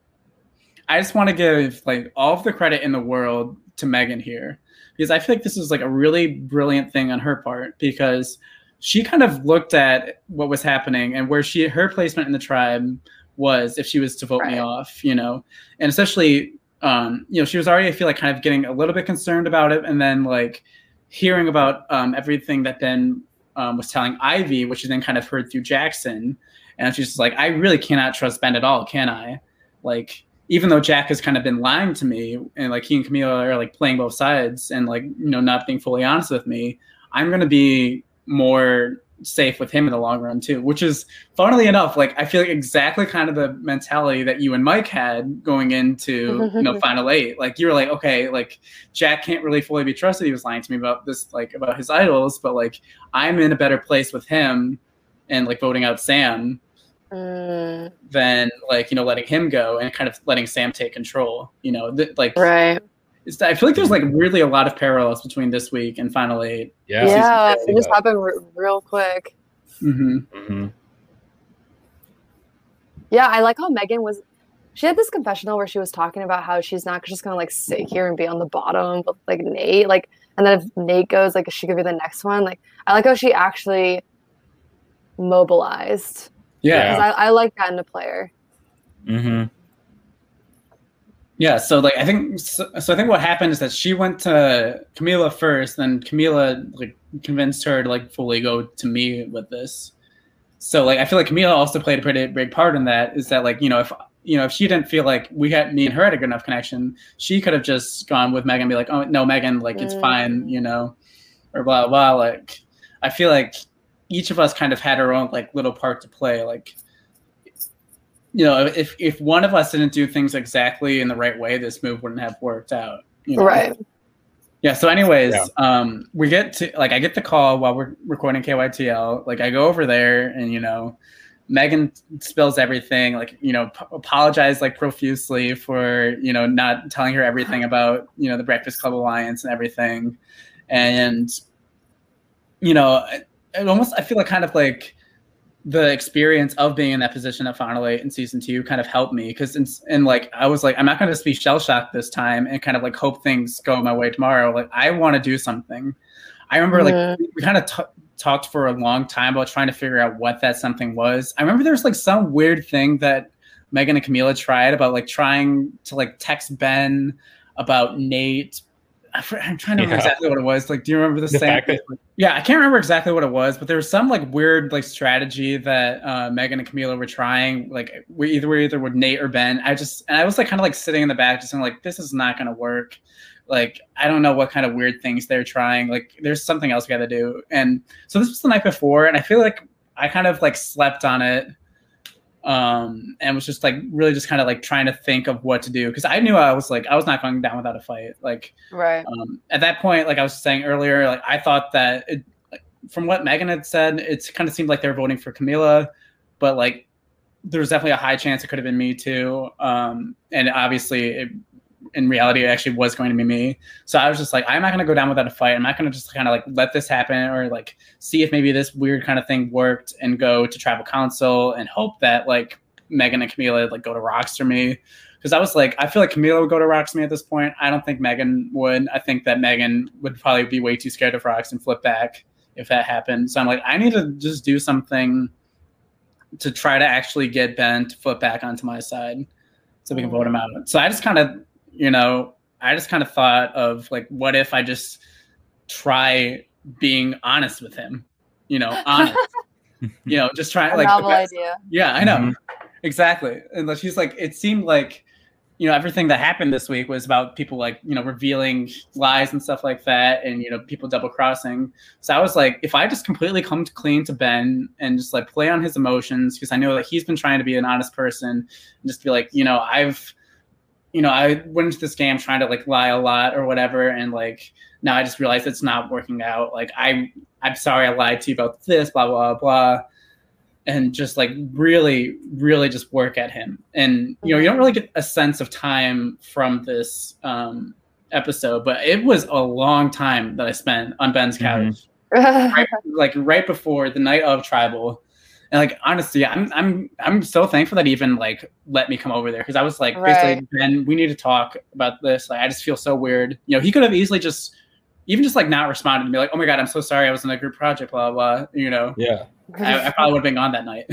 I just want to give like all of the credit in the world to Megan here because I feel like this is like a really brilliant thing on her part because she kind of looked at what was happening and where she her placement in the tribe was if she was to vote me off, you know, and especially um, you know she was already I feel like kind of getting a little bit concerned about it, and then like hearing about um, everything that then um, was telling Ivy, which she then kind of heard through Jackson, and she's just like, I really cannot trust Ben at all, can I? Like, even though Jack has kind of been lying to me, and like he and Camila are like playing both sides, and like you know not being fully honest with me, I'm gonna be more safe with him in the long run too. Which is, funnily enough, like I feel like exactly kind of the mentality that you and Mike had going into you know Final Eight. Like you were like, okay, like Jack can't really fully be trusted. He was lying to me about this, like about his idols, but like I'm in a better place with him and like voting out Sam Mm, than like you know letting him go and kind of letting Sam take control. You know, th- like right. It's, I feel like there's like really a lot of parallels between this week and Final Eight. yeah. Yeah, it just happened r- real quick. Mm-hmm. Mhm. Yeah, I like how Megan was. She had this confessional where she was talking about how she's not just gonna like sit here and be on the bottom with like Nate, like, and then if Nate goes, like, she could be the next one. Like, I like how she actually mobilized. Yeah. 'Cause I, I like that in a player. Mhm. Yeah, so like I think so, so I think what happened is that she went to Camila first, then Camila like convinced her to like fully go to me with this. So like I feel like Camila also played a pretty big part in that. Is that like you know if you know, if she didn't feel like we had me and her had a good enough connection, she could have just gone with Megan and be like, oh no, Megan, like it's Mm. fine, you know, or blah blah. Like I feel like each of us kind of had our own like little part to play. Like you know, if if one of us didn't do things exactly in the right way, this move wouldn't have worked out. You know? Right. Yeah. So, anyways, Yeah. um, we get to like I get the call while we're recording KYTL. Like I go over there, and you know, Megan spills everything. Like you know, p- apologize like profusely for you know not telling her everything about you know the Breakfast Club alliance and everything, and you know, it, it almost I feel like kind of like the experience of being in that position at Final Eight in season two kind of helped me because and like I was like I'm not going to just be shell shocked this time and kind of like hope things go my way tomorrow. Like I want to do something. I remember like Mhm. we, we kind of t- talked for a long time about trying to figure out what that something was. I remember there was like some weird thing that Megan and Camila tried about like trying to like text Ben about Nate. I'm trying to remember Yeah. exactly what it was. Like, do you remember the, The same? that- Yeah, I can't remember exactly what it was, but there was some like weird like strategy that uh, Megan and Camila were trying. Like we either were either with Nate or Ben. I just and I was like kind of like sitting in the back, just like this is not gonna work. Like I don't know what kind of weird things they're trying. Like there's something else we got to do. And so this was the night before, and I feel like I kind of like slept on it, um, and was just like really just kind of like trying to think of what to do because I knew I was like I was not going down without a fight. Like Right. um, at that point, like I was saying earlier, like I thought that it, like, from what Megan had said, it kind of seemed like they were voting for Camila, but like there was definitely a high chance it could have been me too. Um, and obviously, it, in reality, it actually was going to be me. So I was just like, I'm not going to go down without a fight. I'm not going to just kind of like let this happen or like see if maybe this weird kind of thing worked and go to tribal council and hope that like Megan and Camila like go to rocks for me because I was like, I feel like Camila would go to rocks me at this point. I don't think Megan would. I think that Megan would probably be way too scared of rocks and flip back if that happened. So I'm like, I need to just do something to try to actually get Ben to flip back onto my side so we can vote oh. him out. So I just kind of, you know, I just kind of thought of like, what if I just try being honest with him? You know, honest. you know, just try A like the novel best- idea. yeah, I know. Mhm. Exactly. And she's like, it seemed like, you know, everything that happened this week was about people like, you know, revealing lies and stuff like that and, you know, people double crossing. So I was like, if I just completely come to clean to Ben and just like play on his emotions, because I know that he's been trying to be an honest person and just be like, you know, I've, you know, I went into this game trying to like lie a lot or whatever. And like, now I just realized it's not working out. Like, I'm I'm sorry I lied to you about this, blah, blah, blah and just like really really just work at him and you know you don't really get a sense of time from this um episode but it was a long time that i spent on ben's couch Mhm. right, like right before the night of tribal and like honestly i'm i'm i'm so thankful that he even like let me come over there because i was like basically ben we need to talk about this like i just feel so weird you know he could have easily just even just like not responded and be like oh my god i'm so sorry i was in a group project blah blah, blah you know Yeah. I, I probably would have been gone that night.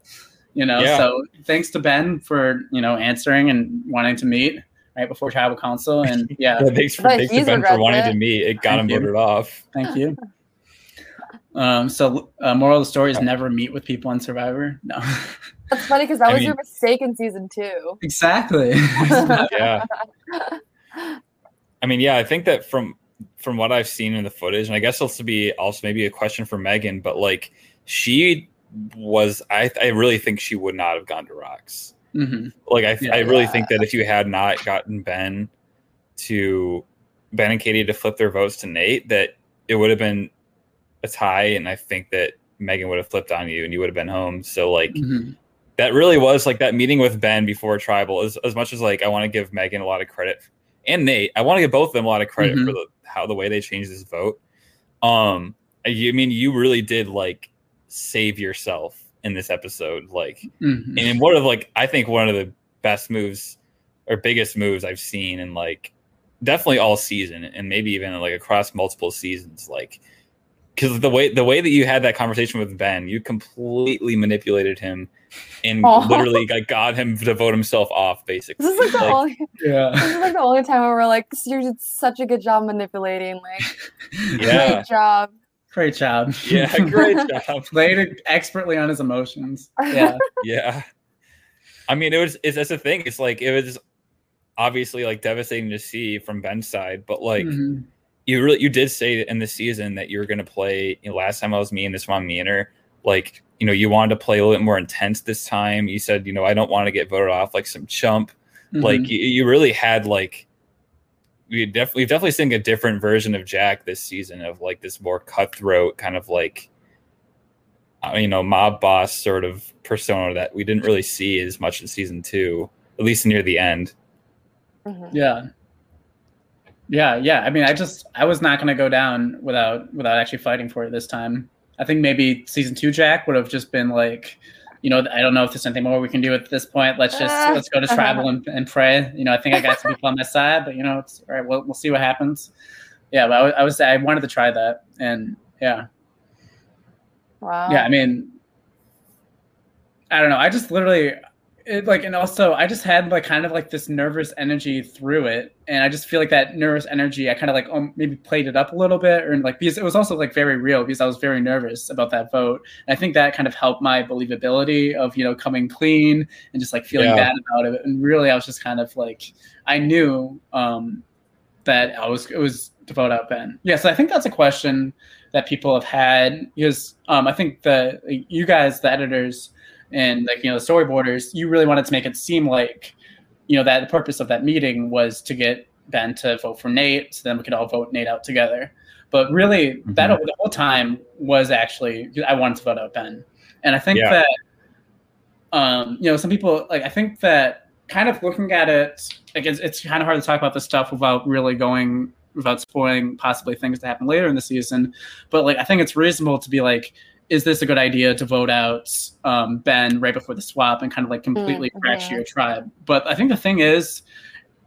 you know, Yeah. so thanks to Ben for you know answering and wanting to meet right before tribal council, and yeah, Yeah, thanks for But thanks to Ben for wanting it. to meet. It got him Thank you. voted off. thank you. Um, so uh, moral of the story is never meet with people on Survivor. No, That's funny because that I was mean- your mistake in season two. exactly. Yeah. I mean, yeah, I think that from from what I've seen in the footage, and I guess this will be also maybe a question for Megan, but like she was, I I really think she would not have gone to rocks. hmm Like I Yeah. I really think that if you had not gotten Ben to Ben and Katie to flip their votes to Nate, that it would have been a tie, and I think that Megan would have flipped on you, and you would have been home. So like hmm that really was like that meeting with Ben before tribal as, as much as like I want to give Megan a lot of credit and Nate I want to give both of them a lot of credit Mhm. for the how the way they changed this vote um I I mean you really did like save yourself in this episode like hmm and one of like I think one of the best moves or biggest moves I've seen in like definitely all season and maybe even like across multiple seasons like because the way the way that you had that conversation with Ben you completely manipulated him and Aw. literally like got him to vote himself off basically This is like the Like, only. Yeah. This is like the only time where we're like, you did such a good job manipulating. Like, Yeah. great job. Great job. yeah great job Played it expertly on his emotions. Yeah. yeah I mean, it was it's that's the thing. It's like it was obviously like devastating to see from Ben's side, but like Mhm. You really you did say in the season that you were going to play. You know, last time I was me and this one meaner, like you know you wanted to play a little bit more intense this time. You said you know I don't want to get voted off like some chump. Like Mhm. you, you really had like we definitely we've definitely seen a different version of Jack this season of like this more cutthroat kind of like uh, you know mob boss sort of persona that we didn't really see as much in season two, at least near the end. Mhm. Yeah. Yeah, yeah. I mean, I just I was not going to go down without without actually fighting for it this time. I think maybe season 2 Jack would have just been like, you know, I don't know if there's anything more we can do at this point. Let's just Ah. let's go to tribal and, and pray. You know, I think I got some people on my side, but you know, it's all right. We'll we'll see what happens. Yeah, but I, was- I was I wanted to try that, and yeah, Wow. yeah. I mean, I don't know. I just literally it, like, and also I just had like kind of like this nervous energy through it, and I just feel like that nervous energy. I kind of like um, maybe played it up a little bit, or like because it was also like very real because I was very nervous about that vote. And I think that kind of helped my believability of you know coming clean and just like feeling Yeah. bad about it. And really, I was just kind of like I knew um, that I was it was to vote out Ben. Yes, I think that's a question that people have had because um, I think the you guys, the editors, and like you know the storyboarders, you really wanted to make it seem like you know that the purpose of that meeting was to get Ben to vote for Nate, so then we could all vote Nate out together. But really, that Mhm. the whole time was actually I wanted to vote out Ben, and I think Yeah. that um, you know some people like I think that kind of looking at it, like it's, it's kind of hard to talk about this stuff without really going without spoiling possibly things that happen later in the season. But like I think it's reasonable to be like, is this a good idea to vote out um, Ben right before the swap and kind of like completely Mm, crash yeah. your tribe? But I think the thing is.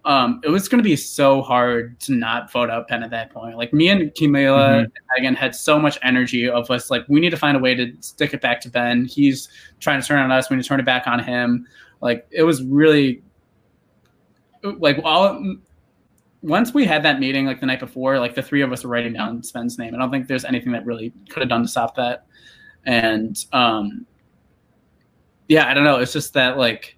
Um, it was going to be so hard to not vote out Ben at that point. Like me and Camila and Megan had so much energy of us like we need to find a way to stick it back to Ben. He's trying to turn on us. We need to turn it back on him. Like it was really like all once we had that meeting like the night before, like the three of us were writing down Ben's name. I don't think there's anything that really could have done to stop that. And um yeah, I don't know. It's just that like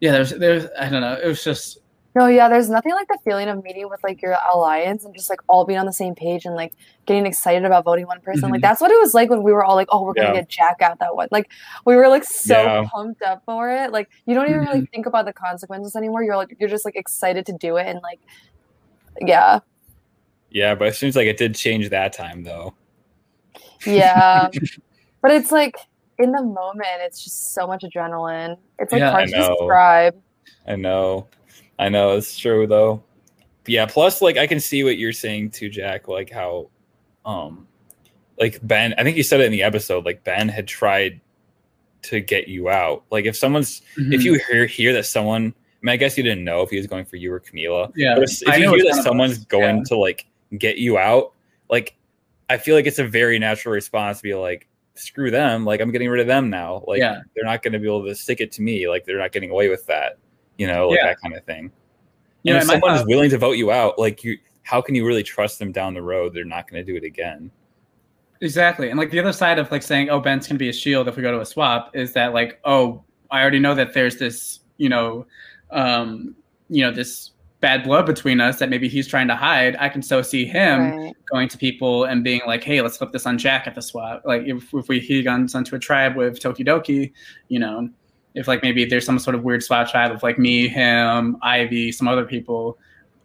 yeah, there's there's I don't know. It was just No, yeah, there's nothing like the feeling of meeting with like your alliance and just like all being on the same page and like getting excited about voting one person. Mhm. Like that's what it was like when we were all like, oh, we're gonna Yeah. get Jack out that one. Like we were like so Yeah. pumped up for it. Like you don't even really think about the consequences anymore. You're like you're just like excited to do it and like yeah. Yeah, but it seems like it did change that time though. Yeah. but it's like in the moment it's just so much adrenaline. It's like Yeah, hard I to know. describe. I know. I know it's true though. Yeah, plus like I can see what you're saying too, Jack, like how um like Ben, I think you said it in the episode, like Ben had tried to get you out. Like if someone's Mm-hmm. if you hear hear that someone I mean I guess you didn't know if he was going for you or Camila. yeah, But if, if you hear that someone's us. going Yeah. to like get you out, like I feel like it's a very natural response to be like, screw them, like I'm getting rid of them now. Like Yeah. they're not gonna be able to stick it to me, like they're not getting away with that. You know, like Yeah. that kind of thing. You and know, if someone is willing to vote you out, like you how can you really trust them down the road? They're not gonna do it again. Exactly. And like the other side of like saying, oh, Ben's gonna be a shield if we go to a swap is that like, oh, I already know that there's this, you know, um, you know, this bad blood between us that maybe he's trying to hide. I can so see him Right. going to people and being like, hey, let's flip this on Jack at the swap. Like if, if we he guns onto a tribe with Tokidoki, you know, if like maybe there's some sort of weird swap tribe of like me, him, Ivy, some other people,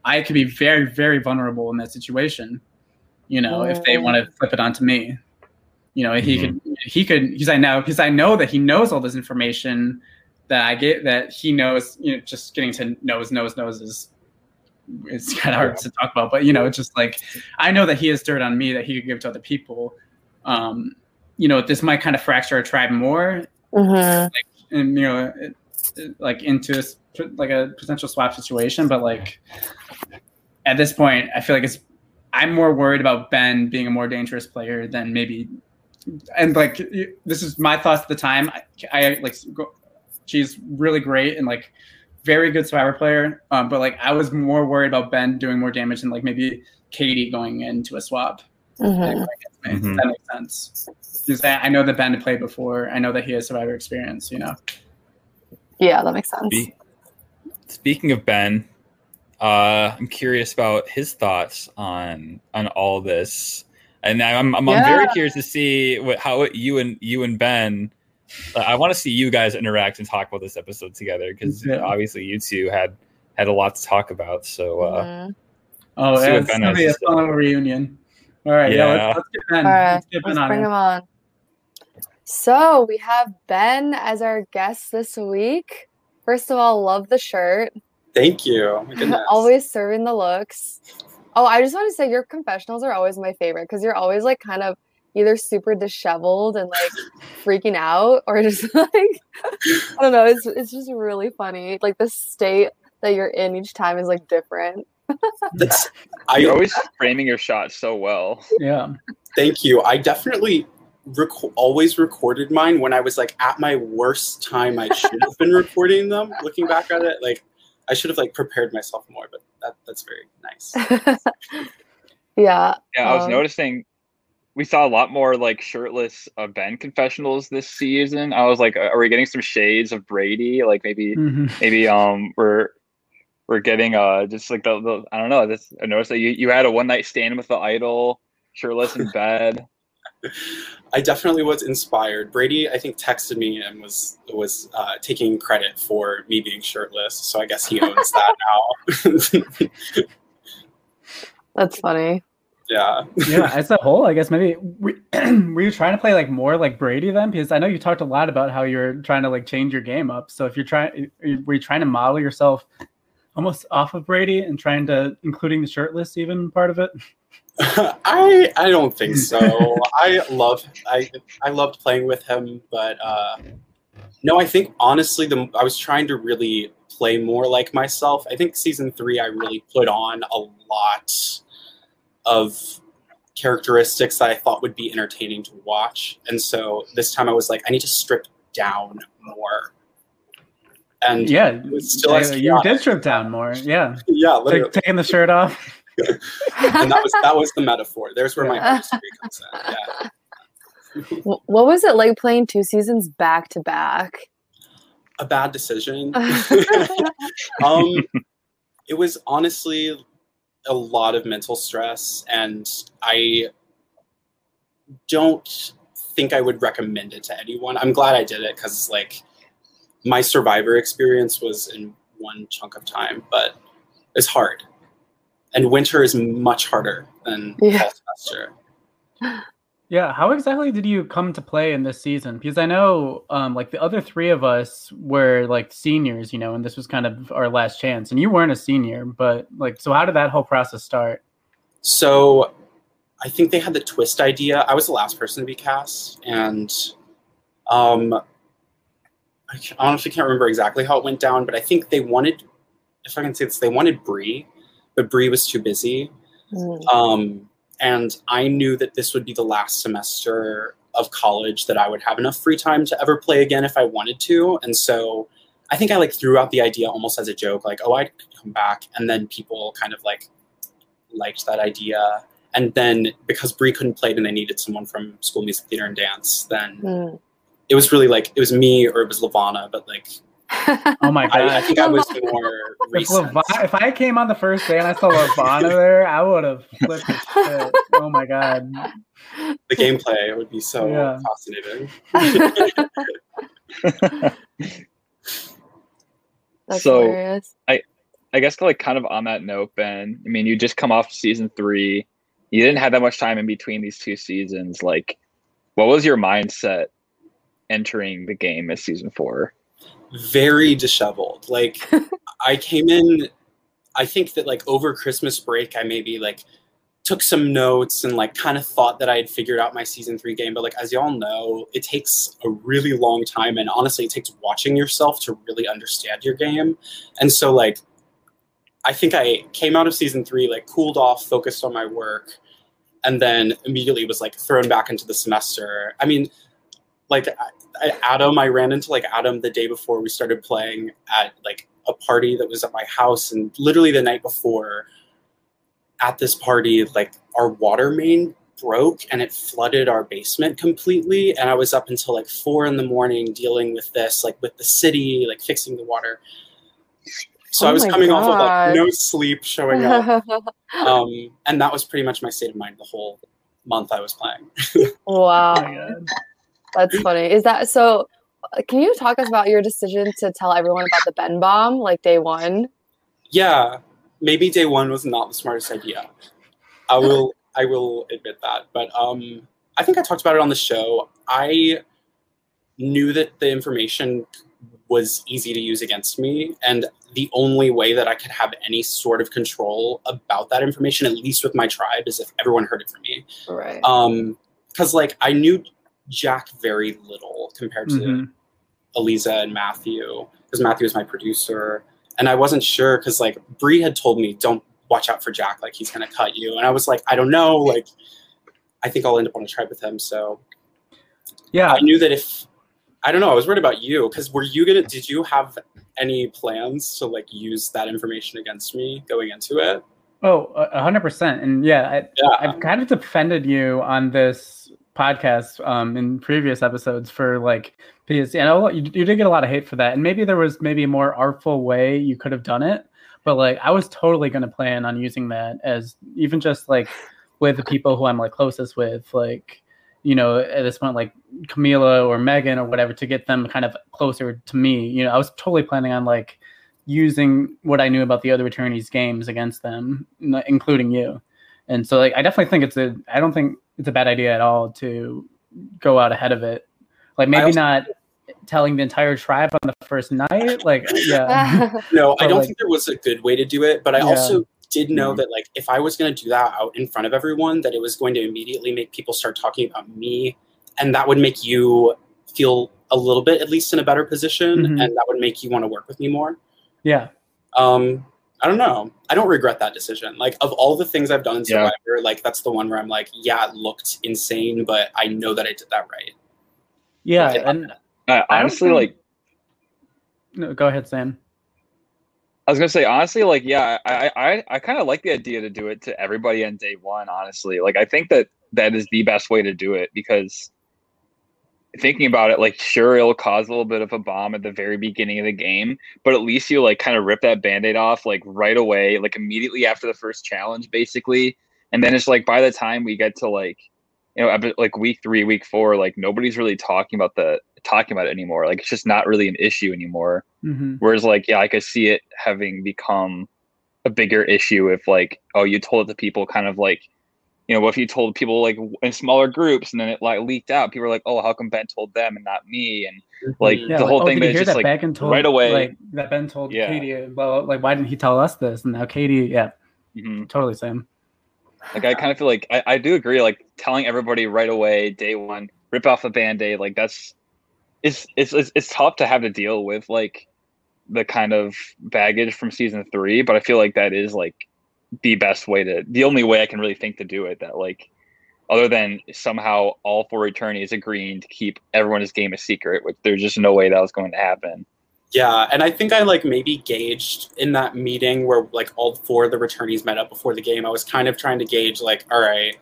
I could be very, very vulnerable in that situation. You know, if they want to flip it onto me. You know, he could mm-hmm. he could because I know because I know that he knows all this information that I get that he knows, you know, just getting to knows, knows, knows is it's kind of hard to talk about, but you know, it's just like I know that he has dirt on me that he could give to other people. Um, you know, this might kind of fracture our tribe more, Mhm. and you know, it, it- like into a s- like a potential swap situation. But like at this point, I feel like it's I'm more worried about Ben being a more dangerous player than maybe. And like this is my thoughts at the time. I, I like go- she's really great and like very good survivor player. Um, but like I was more worried about Ben doing more damage than like maybe Katie going into a swap. Mhm. If Mhm. That makes sense. Because I I know that Ben had played before. I know that he has survivor experience. You know. Yeah, that makes sense. Be- Speaking of Ben, uh, I'm curious about his thoughts on on all this, and I'm I'm, I'm very curious to see what how you and you and Ben. I want to see you guys interact and talk about this episode together because Yeah. obviously you two had had a lot to talk about. So uh, Mhm. Oh, yeah, it's gonna be a fun little reunion. All right, yeah, Yeah. let's, let's get Ben. All right, let's get let's on bring him on. So we have Ben as our guest this week. First of all, love the shirt. Thank you. Always serving the looks. Oh, I just want to say your confessionals are always my favorite because you're always like kind of either super disheveled and like freaking out or just like I don't know. It's it's just really funny. Like the state that you're in each time is like different. That's, You're I always framing your shot so well. Yeah. thank you. I definitely rec- always recorded mine when I was like at my worst time. I should have been recording them. Looking back at it, like I should have like prepared myself more. But that that's very nice. yeah. Yeah, I was Um, noticing we saw a lot more like shirtless uh, Ben confessionals this season. I was like, are we getting some shades of Brady? Like maybe Mhm. maybe um we're we're getting uh just like the, the I don't know. This I noticed that you, you had a one night stand with the idol, shirtless in bed. I definitely was inspired. Brady, I think, texted me and was was uh, taking credit for me being shirtless. So I guess he owns that now. That's funny. Yeah. yeah, as a whole, I guess maybe were, were you trying to play like more like Brady then? Because I know you talked a lot about how you're trying to like change your game up. So if you're trying, were you trying to model yourself almost off of Brady and trying to, including the shirtless, even part of it? I I don't think so. I love I I loved playing with him, but uh, no, I think honestly, the I was trying to really play more like myself. I think season three, I really put on a lot of characteristics that I thought would be entertaining to watch, and so this time I was like, I need to strip down more. And Yeah, still yeah, you did strip down more. Yeah, yeah, Take, literally. taking the shirt off. and that was that was the metaphor. There's where my Yeah. artistry comes in. Yeah. What was it like playing two seasons back to back? a bad decision. um, it was honestly a lot of mental stress, and I don't think I would recommend it to anyone. I'm glad I did it because, like, my survivor experience was in one chunk of time, but it's hard. And winter is much harder than Yeah. fall semester. Yeah, how exactly did you come to play in this season? Because I know, um, like the other three of us were like seniors, you know, and this was kind of our last chance. And you weren't a senior, but like, so how did that whole process start? So I think they had the twist idea. I was the last person to be cast, and um, I honestly can't remember exactly how it went down, but I think they wanted, if I can say this, they wanted Bree, but Bree was too busy. Mm. Um, and I knew that this would be the last semester of college that I would have enough free time to ever play again if I wanted to. And so I think I like threw out the idea almost as a joke, like, oh, I could come back. And then people kind of like liked that idea. And then because Bree couldn't play it and they needed someone from school music theater and dance, then Mm. it was really like it was me or it was Lavana, but like Oh my god! I, I think I was more if, recent. Leva- if I came on the first day and I saw Lavana there, I would have flipped the shit. Oh my god! the gameplay would be so Yeah. fascinating. That's So- hilarious. I guess like kind of on that note, Ben. I mean, you just come off season three. You didn't have that much time in between these two seasons. Like, what was your mindset entering the game as season four? Very disheveled. Like I came in I think that like over Christmas break I maybe like took some notes and like kind of thought that I had figured out my season 3 game but like as y'all know it takes a really long time and honestly it takes watching yourself to really understand your game. And so like I think I came out of season 3 like cooled off, focused on my work and then immediately was like thrown back into the semester. I mean like I, Adam, I ran into like Adam the day before we started playing at like a party that was at my house, and literally the night before, at this party, like our water main broke and it flooded our basement completely. And I was up until like four in the morning dealing with this, like with the city, like fixing the water. So Oh I was my coming off of like no sleep, showing up, um, and that was pretty much my state of mind the whole month I was playing. wow. That's funny. Is that so? Can you talk us about your decision to tell everyone about the Ben bomb, like day one? Yeah, maybe day one was not the smartest idea. I will I will admit that. But um I think I talked about it on the show. I knew that the information was easy to use against me and the only way that I could have any sort of control about that information, at least with my tribe, is if everyone heard it from me. Right. Um because like I knew Jack very little compared to Mhm. Eliza and Matthew because Matthew was my producer, and I wasn't sure because like Bree had told me, "Don't watch out for Jack, like he's gonna cut you," and I was like, "I don't know, like I think I'll end up on a tribe with him." So Yeah. I knew that if I don't know, I was worried about you because were you gonna? Did you have any plans to like use that information against me going into it? Oh, a a hundred percent. And yeah, I, Yeah, I've kind of defended you on this podcast um, in previous episodes for like because you know you, you did get a lot of hate for that, and maybe there was maybe a more artful way you could have done it. But like, I was totally going to plan on using that as even just like with the people who I'm like closest with, like you know, at this point, like Camila or Megan or whatever, to get them kind of closer to me. You know, I was totally planning on like using what I knew about the other returnees' games against them, including you. And so, like, I definitely think it's a. I don't think it's a bad idea at all to go out ahead of it. Like, maybe also- not telling the entire tribe on the first night. Like, yeah, No, I don't like- think there was a good way to do it, but I Yeah. also did know Mhm. that like if I was going to do that out in front of everyone, that it was going to immediately make people start talking about me, and that would make you feel a little bit, at least in a better position, Mhm. and that would make you want to work with me more. yeah, Um, I don't know. I don't regret that decision. Like of all the things I've done in Yeah. Survivor, like that's the one where I'm like, yeah, it looked insane, but I know that I did that right. yeah. Yeah. And I don't honestly, think- like no, go ahead, Sam. I was gonna say, honestly, like, yeah, I, I, I kind of like the idea to do it to everybody on day one. Honestly, like, I think that that is the best way to do it because thinking about it, like, sure, it'll cause a little bit of a bomb at the very beginning of the game, but at least you like kind of rip that band-aid off like right away, like immediately after the first challenge, basically, and then it's like by the time we get to like, you know, like week three, week four, like nobody's really talking about the talking about it anymore. Like, it's just not really an issue anymore. hmm Whereas, like, yeah, I could see it having become a bigger issue if, like, oh, you told the people kind of like, you know, what if you told people like in smaller groups and then it like leaked out? People were like, oh, how come Ben told them and not me? And like Mhm. Yeah, the like, whole oh, thing, did but you it's hear just that like Megan told right away. like that Ben told Yeah. Katie. Well, like, why didn't he tell us this? And now Katie, yeah, mhm. totally, same. like I kind of feel like I, I do agree. Like telling everybody right away, day one, rip off the band aid. Like that's it's, it's it's it's tough to have to deal with like the kind of baggage from season three. But I feel like that is like the best way to the only way I can really think to do it. That like other than somehow all four returnees agreeing to keep everyone's game a secret, which there's just no way that was going to happen. Yeah, and I think I like maybe gauged in that meeting where like all four of the returnees met up before the game. I was kind of trying to gauge like, all right,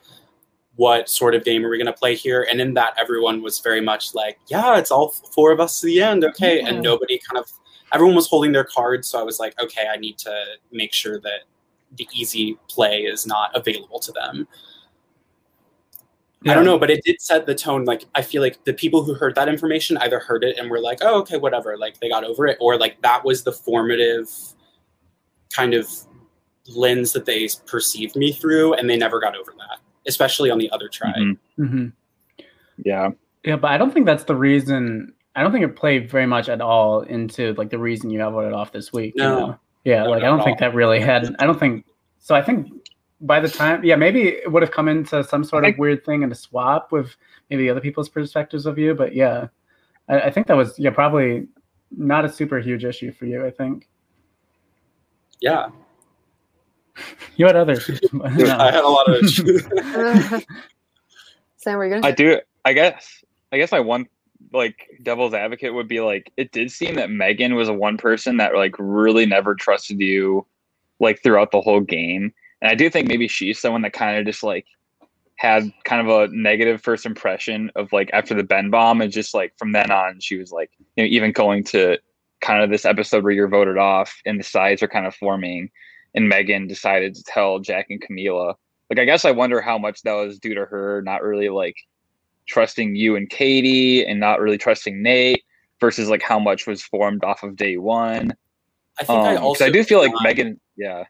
what sort of game are we going to play here? And in that, everyone was very much like, yeah, it's all four of us to the end, okay. Yeah. And nobody kind of, everyone was holding their cards, so I was like, okay, I need to make sure that the easy play is not available to them. I don't know, but it did set the tone. Like, I feel like the people who heard that information either heard it and were like, oh, okay, whatever. Like, they got over it. Or, like, that was the formative kind of lens that they perceived me through. And they never got over that, especially on the other tribe. Mhm. hmm Yeah. Yeah, but I don't think that's the reason. I don't think it played very much at all into like the reason you got voted off this week. you No. know? Yeah, No, like I don't at think that really had. I don't think so. I think by the time, yeah, maybe it would have come into some sort I of weird thing and a swap with maybe other people's perspectives of you. But yeah, I, I think that was yeah probably not a super huge issue for you. I think Yeah. you had others. I had a lot of. Sam, were you gonna? I do. I guess. I guess my one like devil's advocate would be like it did seem that Megan was a one person that like really never trusted you like throughout the whole game. And I do think maybe she's someone that kind of just like had kind of a negative first impression of like after the Ben bomb, and just like from then on, she was like, you know, even going to kind of this episode where you're voted off and the sides are kind of forming, and Megan decided to tell Jack and Camila. Like, I guess I wonder how much that was due to her not really like trusting you and Katie and not really trusting Nate versus like how much was formed off of day one. I think I Um, 'cause also I do feel like uh, Megan, yeah,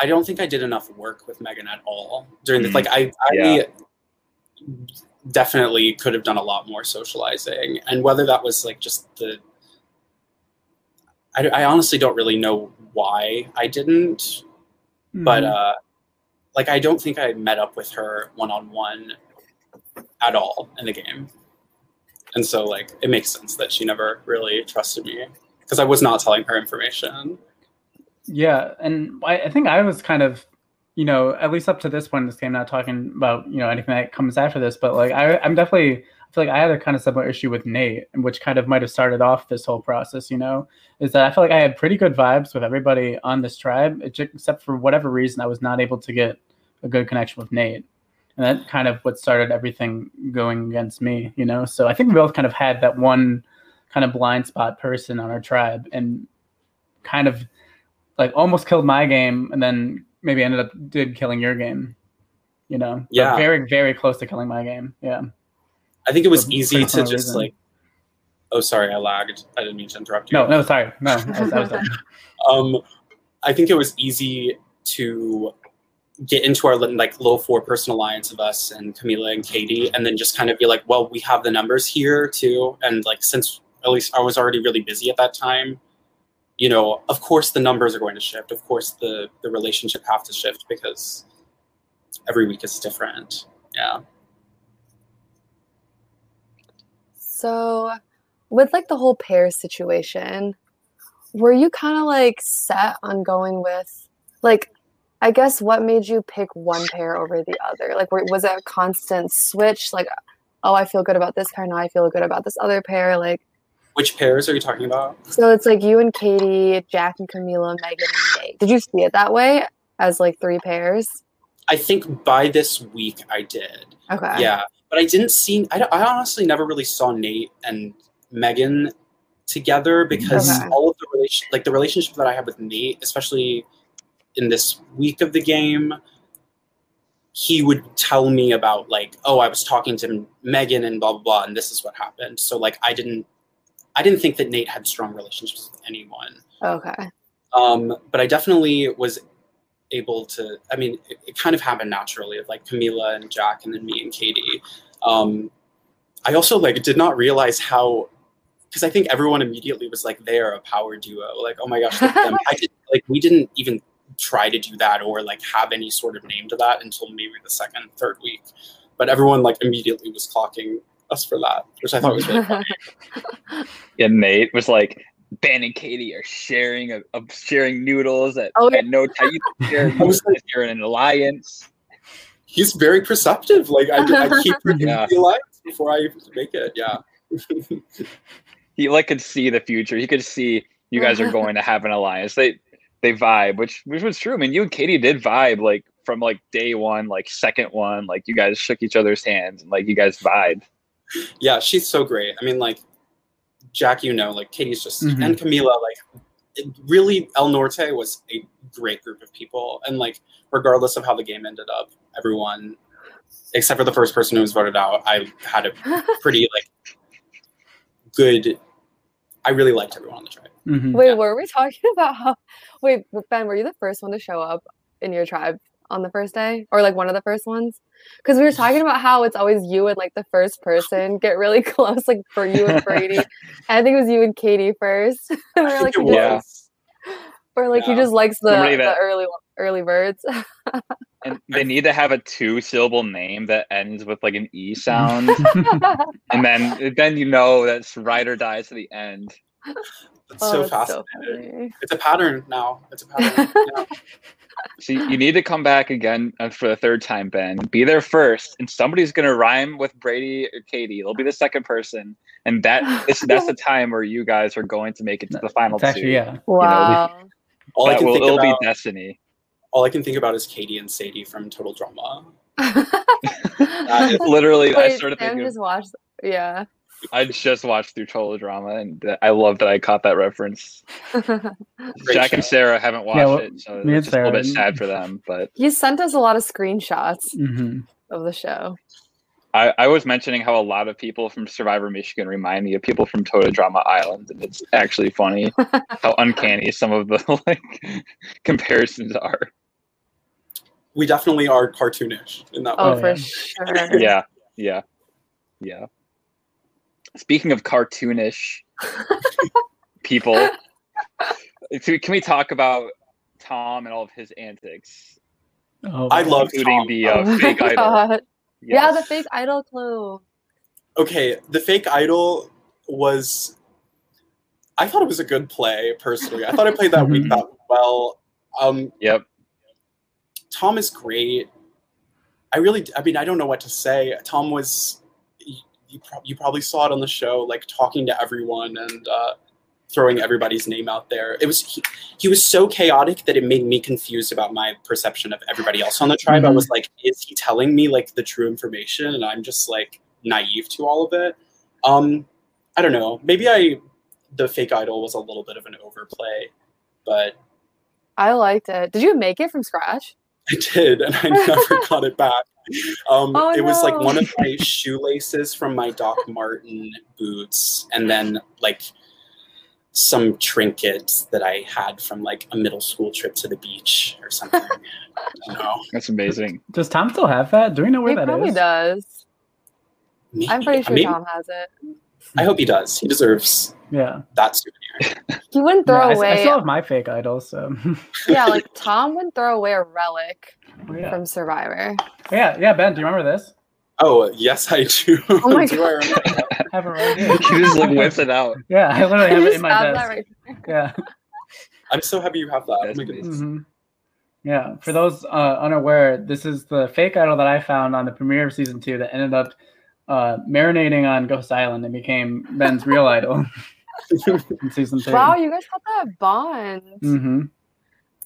I don't think I did enough work with Megan at all during the Mhm. like I I Yeah. definitely could have done a lot more socializing and whether that was like just the I, I honestly don't really know why I didn't but Mhm. uh like I don't think I met up with her one on one at all in the game and so like it makes sense that she never really trusted me because I was not telling her information Yeah, and I, I think I was kind of, you know, at least up to this point in this game, not talking about you know anything that comes after this, but like I, I'm definitely I feel like I had a kind of similar issue with Nate, which kind of might have started off this whole process. You know, is that I feel like I had pretty good vibes with everybody on this tribe, except for whatever reason I was not able to get a good connection with Nate, and that kind of what started everything going against me. You know, so I think we both kind of had that one kind of blind spot person on our tribe, and kind of like almost killed my game and then maybe ended up did killing your game you know But Yeah. very very close to killing my game yeah I think it was For easy to just reason. like. Oh, sorry, I lagged. I didn't mean to interrupt you. no no sorry no I was, I was. Um, I think it was easy to get into our like little four person alliance of us and Camila and Katie, and then just kind of be like, well, we have the numbers here too, and like since at least I was already really busy at that time, you know, of course the numbers are going to shift. Of course the the relationship have to shift because every week is different. Yeah. So, with like the whole pair situation, were you kind of like set on going with like I guess what made you pick one pair over the other? Like was it a constant switch like oh, I feel good about this pair, now I feel good about this other pair like Which pairs are you talking about? so it's like you and Katie, Jack and Camila, Megan and Nate. Did you see it that way as like three pairs? I think by this week I did. Okay. Yeah, but I didn't see. I, I honestly never really saw Nate and Megan together because Okay. all of the relation, like the relationship that I had with Nate, especially in this week of the game, he would tell me about like, oh, I was talking to Megan and blah blah blah, and this is what happened. So like, I didn't, I didn't think that Nate had strong relationships with anyone. Okay. Um, but I definitely was able to. I mean, it, it kind of happened naturally like Camila and Jack, and then me and Katie. Um, I also like did not realize how, because I think everyone immediately was like, "They're a power duo." Like, oh my gosh. I did like we didn't even try to do that or like have any sort of name to that until maybe the second, third week. But everyone like immediately was clocking us for that, which I thought was really funny. and Nate was like, Ben and Katie are sharing a, a sharing noodles at, Oh, yeah. at no time. You share I was noodles, you're in an alliance. He's very perceptive. Like I, I keep predicting Yeah. the alliance before I even make it. Yeah. He like could see the future. He could see you guys are going to have an alliance. They they vibe, which which was true. I mean, you and Katie did vibe like from like day one, like second one, like you guys shook each other's hands and like you guys vibed. yeah, she's so great. I mean, like Jack, you know, like Katie's just Mhm. and Camila, like it really El Norte was a great group of people, and like regardless of how the game ended up, everyone except for the first person who was voted out, I had a pretty like good. I really liked everyone on the tribe. Mhm. Wait, Yeah. were we talking about how? Wait, Ben, were you the first one to show up in your tribe on the first day, or like one of the first ones? Because we were talking about how it's always you and like the first person get really close, like for you and Brady. and I think it was you and Katie first. and we I were like, it just, was. or like he just likes the, the early early birds. And they need to have a two syllable name that ends with like an E sound. and then then you know that's ride or die to the end. It's oh, so that's fascinating. funny. it's a pattern now. It's a pattern. yeah. So you you need to come back again uh, for the third time, Ben. Be there first, and somebody's gonna rhyme with Brady or Katie. They'll be the second person, and that is that's the time where you guys are going to make it to the final it's actually two. yeah Wow. All I That can will think it'll about, be destiny. All I can think about is Katie and Sadie from Total Drama. That is- Literally, I started Sam thinking. just watched. Yeah. I just watched through Total Drama, and I love that I caught that reference. Jack and. Sarah haven't watched well, it, so it's just a little bit sad for them. But he sent us a lot of screenshots hmm of the show. I, I was mentioning how a lot of people from Survivor Michigan remind me of people from Total Drama Island, and it's actually funny how uncanny some of the like comparisons are. We definitely are cartoonish in that Oh, Oh, way. for yeah. sure. Yeah, yeah, yeah. Speaking of cartoonish people, can can we talk about Tom and all of his antics, Oh, I love including Tom. the uh, Oh my fake idol? God. Yeah, the fake idol clue. Okay, the fake idol was. I thought it was a good play personally. I thought I played that week that well. Um, Yep. Tom is great. I really, I mean, I don't know what to say. Tom was, you, you, prob- you probably saw it on the show, like talking to everyone and uh, throwing everybody's name out there. It was he, he was so chaotic that it made me confused about my perception of everybody else on the tribe. I Mhm. was like, is he telling me like the true information, and I'm just like naive to all of it? Um, I don't know. Maybe I, the fake idol was a little bit of an overplay, but I liked it. Did you make it from scratch? I did, and I never got it back. Um, Oh, it was like one of my shoelaces from my Doc Martin boots, and then like some trinkets that I had from like a middle school trip to the beach or something. I don't know. That's amazing. Does Tom still have that? Do we know where that is? he that probably is? does. Maybe. I'm pretty sure Maybe- Tom has it. I hope he does. He deserves Yeah. that souvenir. He wouldn't Yeah, throw I, I away. still have my fake idol, so yeah, like Tom wouldn't throw away a relic yeah. from Survivor. yeah, yeah. Ben, do you remember this? Oh yes, I do. Oh my do I God. remember? I have it right here. he just like whips it out. Yeah, I literally have it in my desk. Right yeah, I'm so happy you have that. Oh my goodness. amazing. hmm Yeah. For those uh, unaware, this is the fake idol that I found on the premiere of season two that ended up uh, marinating on Ghost Island and became Ben's real idol in season three. Wow, you guys got that bond. Mm-hmm.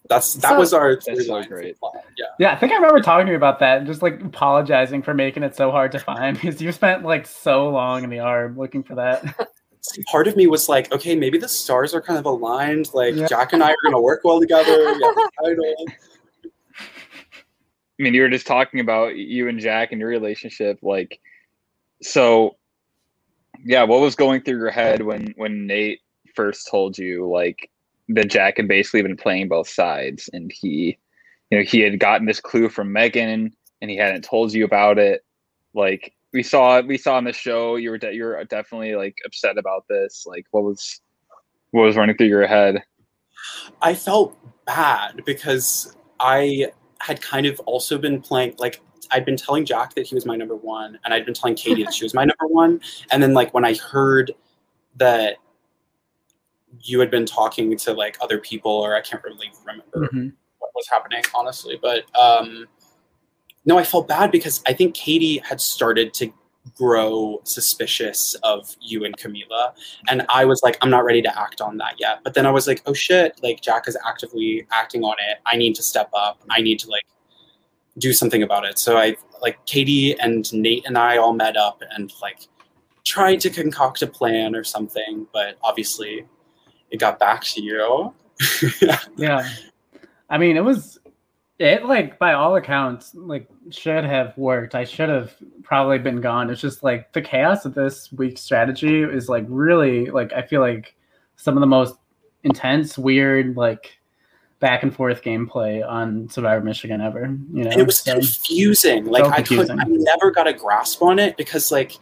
That's that So- was our That's so great. Yeah. Yeah, I think I remember talking to you about that, and just like apologizing for making it so hard to find because you spent like so long in the arb looking for that. part of me was like, okay, maybe the stars are kind of aligned. Like Yeah. Jack and I are gonna work well together. We have. I mean, you were just talking about you and Jack and your relationship. Like, so yeah, what was going through your head when when Nate first told you like that Jack had basically been playing both sides, and he, you know, he had gotten this clue from Megan, and he hadn't told you about it. Like we saw, we saw on the show, you were de- you were definitely like upset about this. Like, what was what was running through your head? I felt bad because I had kind of also been playing like I'd been telling Jack that he was my number one, and I'd been telling Katie that she was my number one. And then like when I heard that you had been talking to like other people, or I can't really remember Mhm. what was happening, honestly. But um, no, I felt bad because I think Katie had started to grow suspicious of you and Camila. And I was like, I'm not ready to act on that yet. But then I was like, oh shit, like Jack is actively acting on it. I need to step up. I need to like do something about it. So I like Katie and Nate and I all met up and like tried to concoct a plan or something. But obviously it got back to you. Yeah. I mean, it was it like by all accounts like should have worked. I should have probably been gone. It's just like the chaos of this week's strategy is like really like I feel like some of the most intense, weird, like back and forth gameplay on Survivor Michigan ever. You know, And it was So- confusing. Like So I could. I never got a grasp on it because like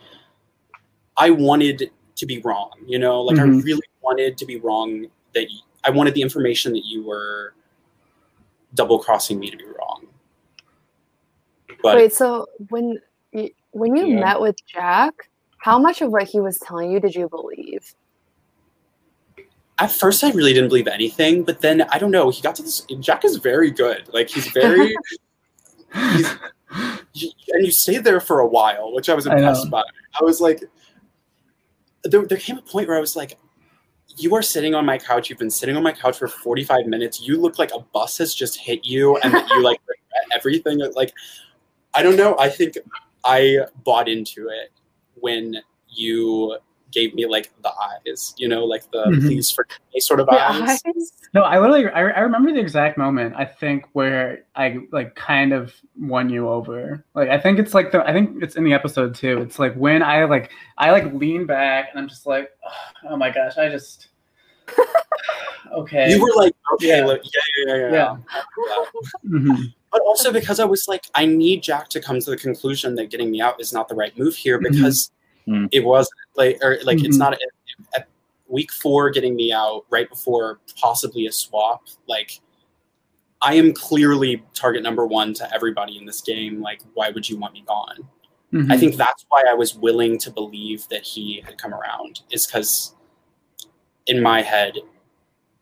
I wanted to be wrong. You know, like I Mhm. really wanted to be wrong. That y- I wanted the information that you were double crossing me to be wrong. But Wait, so when you, when you Yeah. met with Jack, how much of what he was telling you did you believe? At first, I really didn't believe anything. But then I don't know. He got to this. Jack is very good. Like he's very. he's, and you stayed there for a while, which I was I impressed by. I was like, there, there came a point where I was like, you are sitting on my couch. You've been sitting on my couch for 45 minutes. You look like a bus has just hit you and that you like regret everything. Like, I don't know. I think I bought into it when you gave me like the eyes, you know, like the Mhm. please forgive me sort of The eyes. eyes? No, I literally I, I remember the exact moment I think where I like kind of won you over. Like I think it's like the I think it's in the episode too. It's like when I like I like lean back and I'm just like oh my gosh, I just okay. You were like, okay, Yeah. like, yeah, yeah, yeah, yeah. Yeah. Mhm. But also because I was like, I need Jack to come to the conclusion that getting me out is not the right move here Mhm. because Mhm. it wasn't like or like it's Mhm. not at week four getting me out right before possibly a swap. Like I am clearly target number one to everybody in this game. Like, why would you want me gone? Mhm. I think that's why I was willing to believe that he had come around, is because in my head,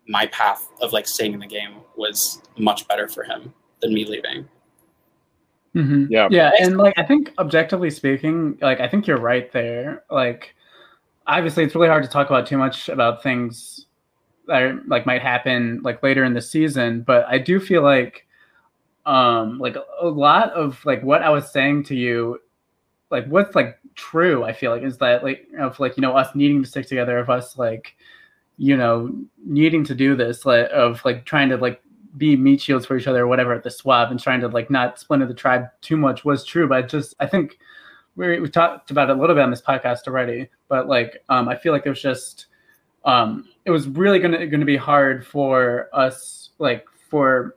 my path of like staying in the game was much better for him than me leaving. Mhm. Yeah. Yeah, and like I think objectively speaking, like I think you're right there. Like obviously it's really hard to talk about too much about things that are, like might happen like later in the season, but I do feel like um like a lot of like what I was saying to you like what's like true I feel like is that like of like you know us needing to stick together of us like you know needing to do this like of like trying to like be meat shields for each other or whatever at the swap and trying to like not splinter the tribe too much was true but I just I think we we talked about it a little bit on this podcast already but like um I feel like it was just um it was really gonna gonna be hard for us like for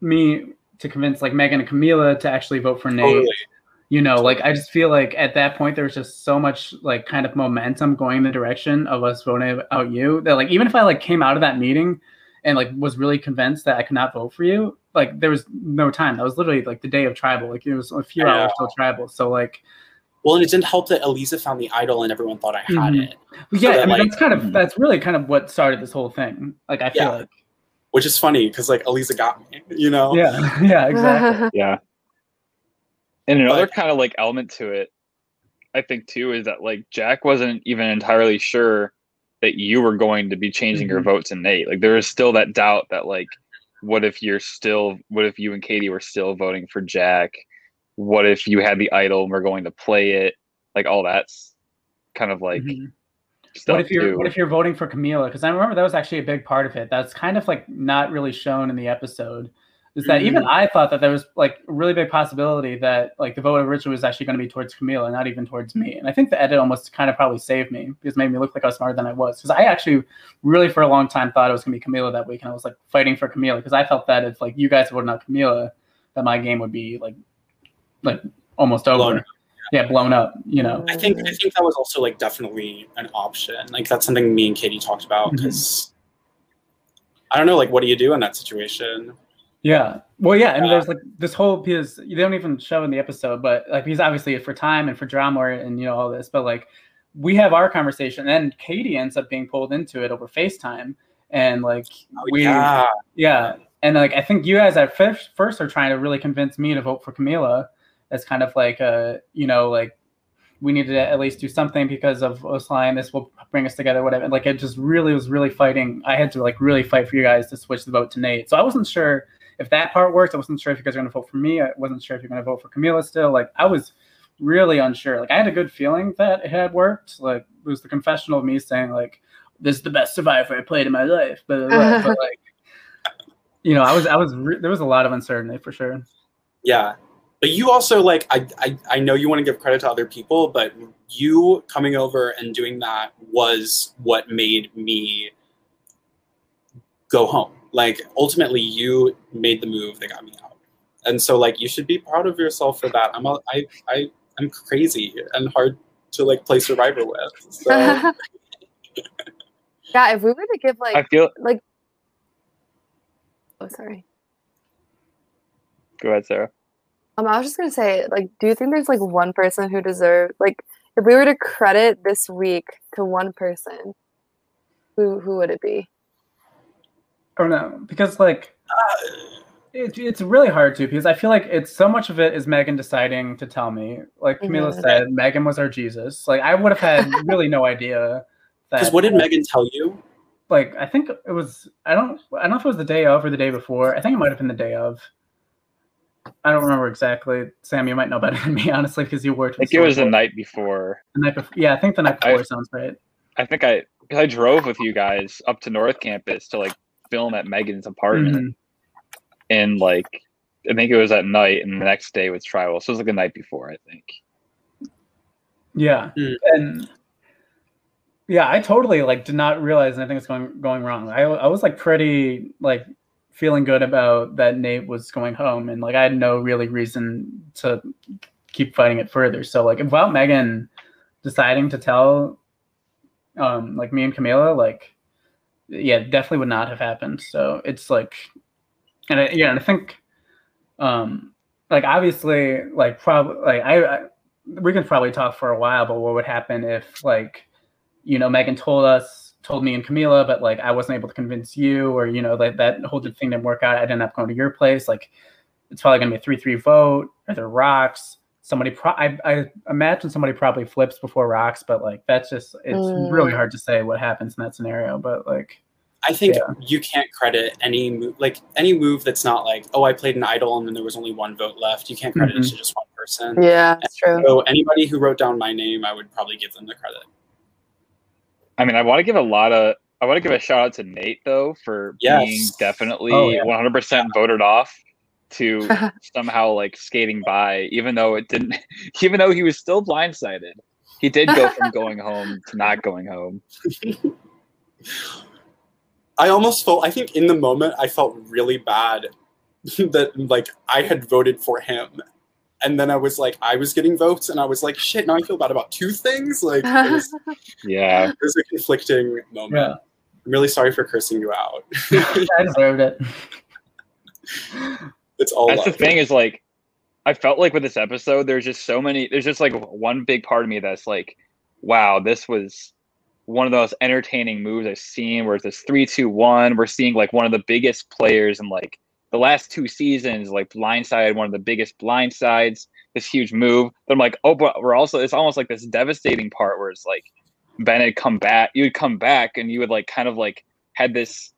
me to convince like Megan and Camila to actually vote for Nate Totally. you know like i just feel like at that point there was just so much like kind of momentum going in the direction of us voting out you that like even if i like came out of that meeting and like was really convinced that i could not vote for you like there was no time that was literally like the day of tribal like it was a few I hours know. till tribal so like Well, and it didn't help that Elisa found the idol and everyone thought I had Mhm. it, yeah that, i mean like- that's kind of Mhm. that's really kind of what started this whole thing like i feel Yeah. like which is funny because like Elisa got me, you know? yeah yeah exactly Yeah. And another But- kind of like element to it, I think too, is that like Jack wasn't even entirely sure that you were going to be changing your Mhm. vote to Nate. Like there is still that doubt that like, what if you're still, what if you and Katie were still voting for Jack? What if you had the idol and we're going to play it? Like all that's kind of like Mhm. stuff what if you're too. what if you're voting for Camila? Because I remember that was actually a big part of it. That's kind of like not really shown in the episode. Is that even Mhm. I thought that there was like a really big possibility that like the vote originally was actually going to be towards Camila, not even towards me. And I think the edit almost kind of probably saved me because it made me look like I was smarter than I was. Because I actually really for a long time thought it was going to be Camila that week, and I was like fighting for Camila because I felt that if like you guys voted out Camila, that my game would be like like almost over. Blown up. Yeah, blown up. You know. I think I think that was also like definitely an option. Like that's something me and Katie talked about because I don't know, like what do you do in that situation? Yeah. Well, yeah, and there's like this whole because they don't even show in the episode, but like because obviously for time and for drama and you know all this, but like we have our conversation, and Katie ends up being pulled into it over FaceTime, and like Oh, we yeah, yeah, and like I think you guys at first first are trying to really convince me to vote for Camila as kind of like a you know like we need to at least do something because of Osline. This will bring us together, whatever. Like it just really was really fighting. I had to like really fight for you guys to switch the vote to Nate. So I wasn't sure if that part worked. I wasn't sure if you guys were going to vote for me. I wasn't sure if you're going to vote for Camila still. Like I was really unsure. Like I had a good feeling that it had worked. Like it was the confessional of me saying like this is the best Survivor I played in my life. But, but like you know, I was I was re- there was a lot of uncertainty for sure. yeah. But you also like I, I I know you want to give credit to other people, but you coming over and doing that was what made me go home. Like ultimately, you made the move that got me out, and so like you should be proud of yourself for that. I'm a, I I I'm crazy and hard to like play Survivor with. So yeah, if we were to give like I feel like oh sorry. go ahead, Sarah. Um, I was just gonna say, like, do you think there's like one person who deserved like if we were to credit this week to one person, who who would it be? I don't know because like it, it's really hard to because I feel like it's so much of it is Megan deciding to tell me. Like Camila Mhm. said, Megan was our Jesus. Like I would have had really no idea that. because what did Megan tell you? Like I think it was I don't I don't know if it was the day of or the day before. I think it might have been the day of. I don't remember exactly. Sam, you might know better than me, honestly, because you worked. I think it was the night before. The night before. Yeah, I think the night I- before sounds right. I think I I drove with you guys up to North Campus to like film at Megan's apartment, Mhm. and like I think it was at night, and the next day was tribal. So it was like the night before, I think. Yeah, Mm. and yeah, I totally like did not realize anything was going going wrong. I I was like pretty like feeling good about that Nate was going home, and like I had no really reason to keep fighting it further. So like without Megan deciding to tell, um, like me and Camila, like yeah, definitely would not have happened. So it's like, and I, yeah, and I think, um, like obviously, like probably like I, I we can probably talk for a while, but what would happen if like, you know, Megan told us, told me and Camila, but like I wasn't able to convince you, or you know, that that whole thing didn't work out. I ended up going to your place. Like, it's probably gonna be a three-three vote. Are there rocks? Somebody, pro- I, I imagine somebody probably flips before rocks, but like that's just it's Mm. really hard to say what happens in that scenario. But like, I think Yeah. you can't credit any move, like any move that's not like, oh, I played an idol and then there was only one vote left. You can't credit Mhm. it to just one person. Yeah, it's true. So anybody who wrote down my name, I would probably give them the credit. I mean, I want to give a lot of I want to give a shout out to Nate though for Yes. being definitely Oh, yeah. 100% voted off to somehow like skating by, even though it didn't, even though he was still blindsided. He did go from going home to not going home. I almost felt, I think in the moment, I felt really bad that like I had voted for him. And then I was like, I was getting votes, and I was like, shit, now I feel bad about two things. Like, it was, Yeah, it was a conflicting moment. yeah, I'm really sorry for cursing you out. I deserved it. It's all that's the thing is like, I felt like with this episode, there's just so many. There's just like one big part of me that's like, wow, this was one of the most entertaining moves I've seen. Where it's this three, two, one. We're seeing like one of the biggest players in like the last two seasons, like blindside, one of the biggest blindsides. This huge move. But I'm like, oh, but we're also. It's almost like this devastating part where it's like Ben had come back. You would come back, and you would like kind of like had this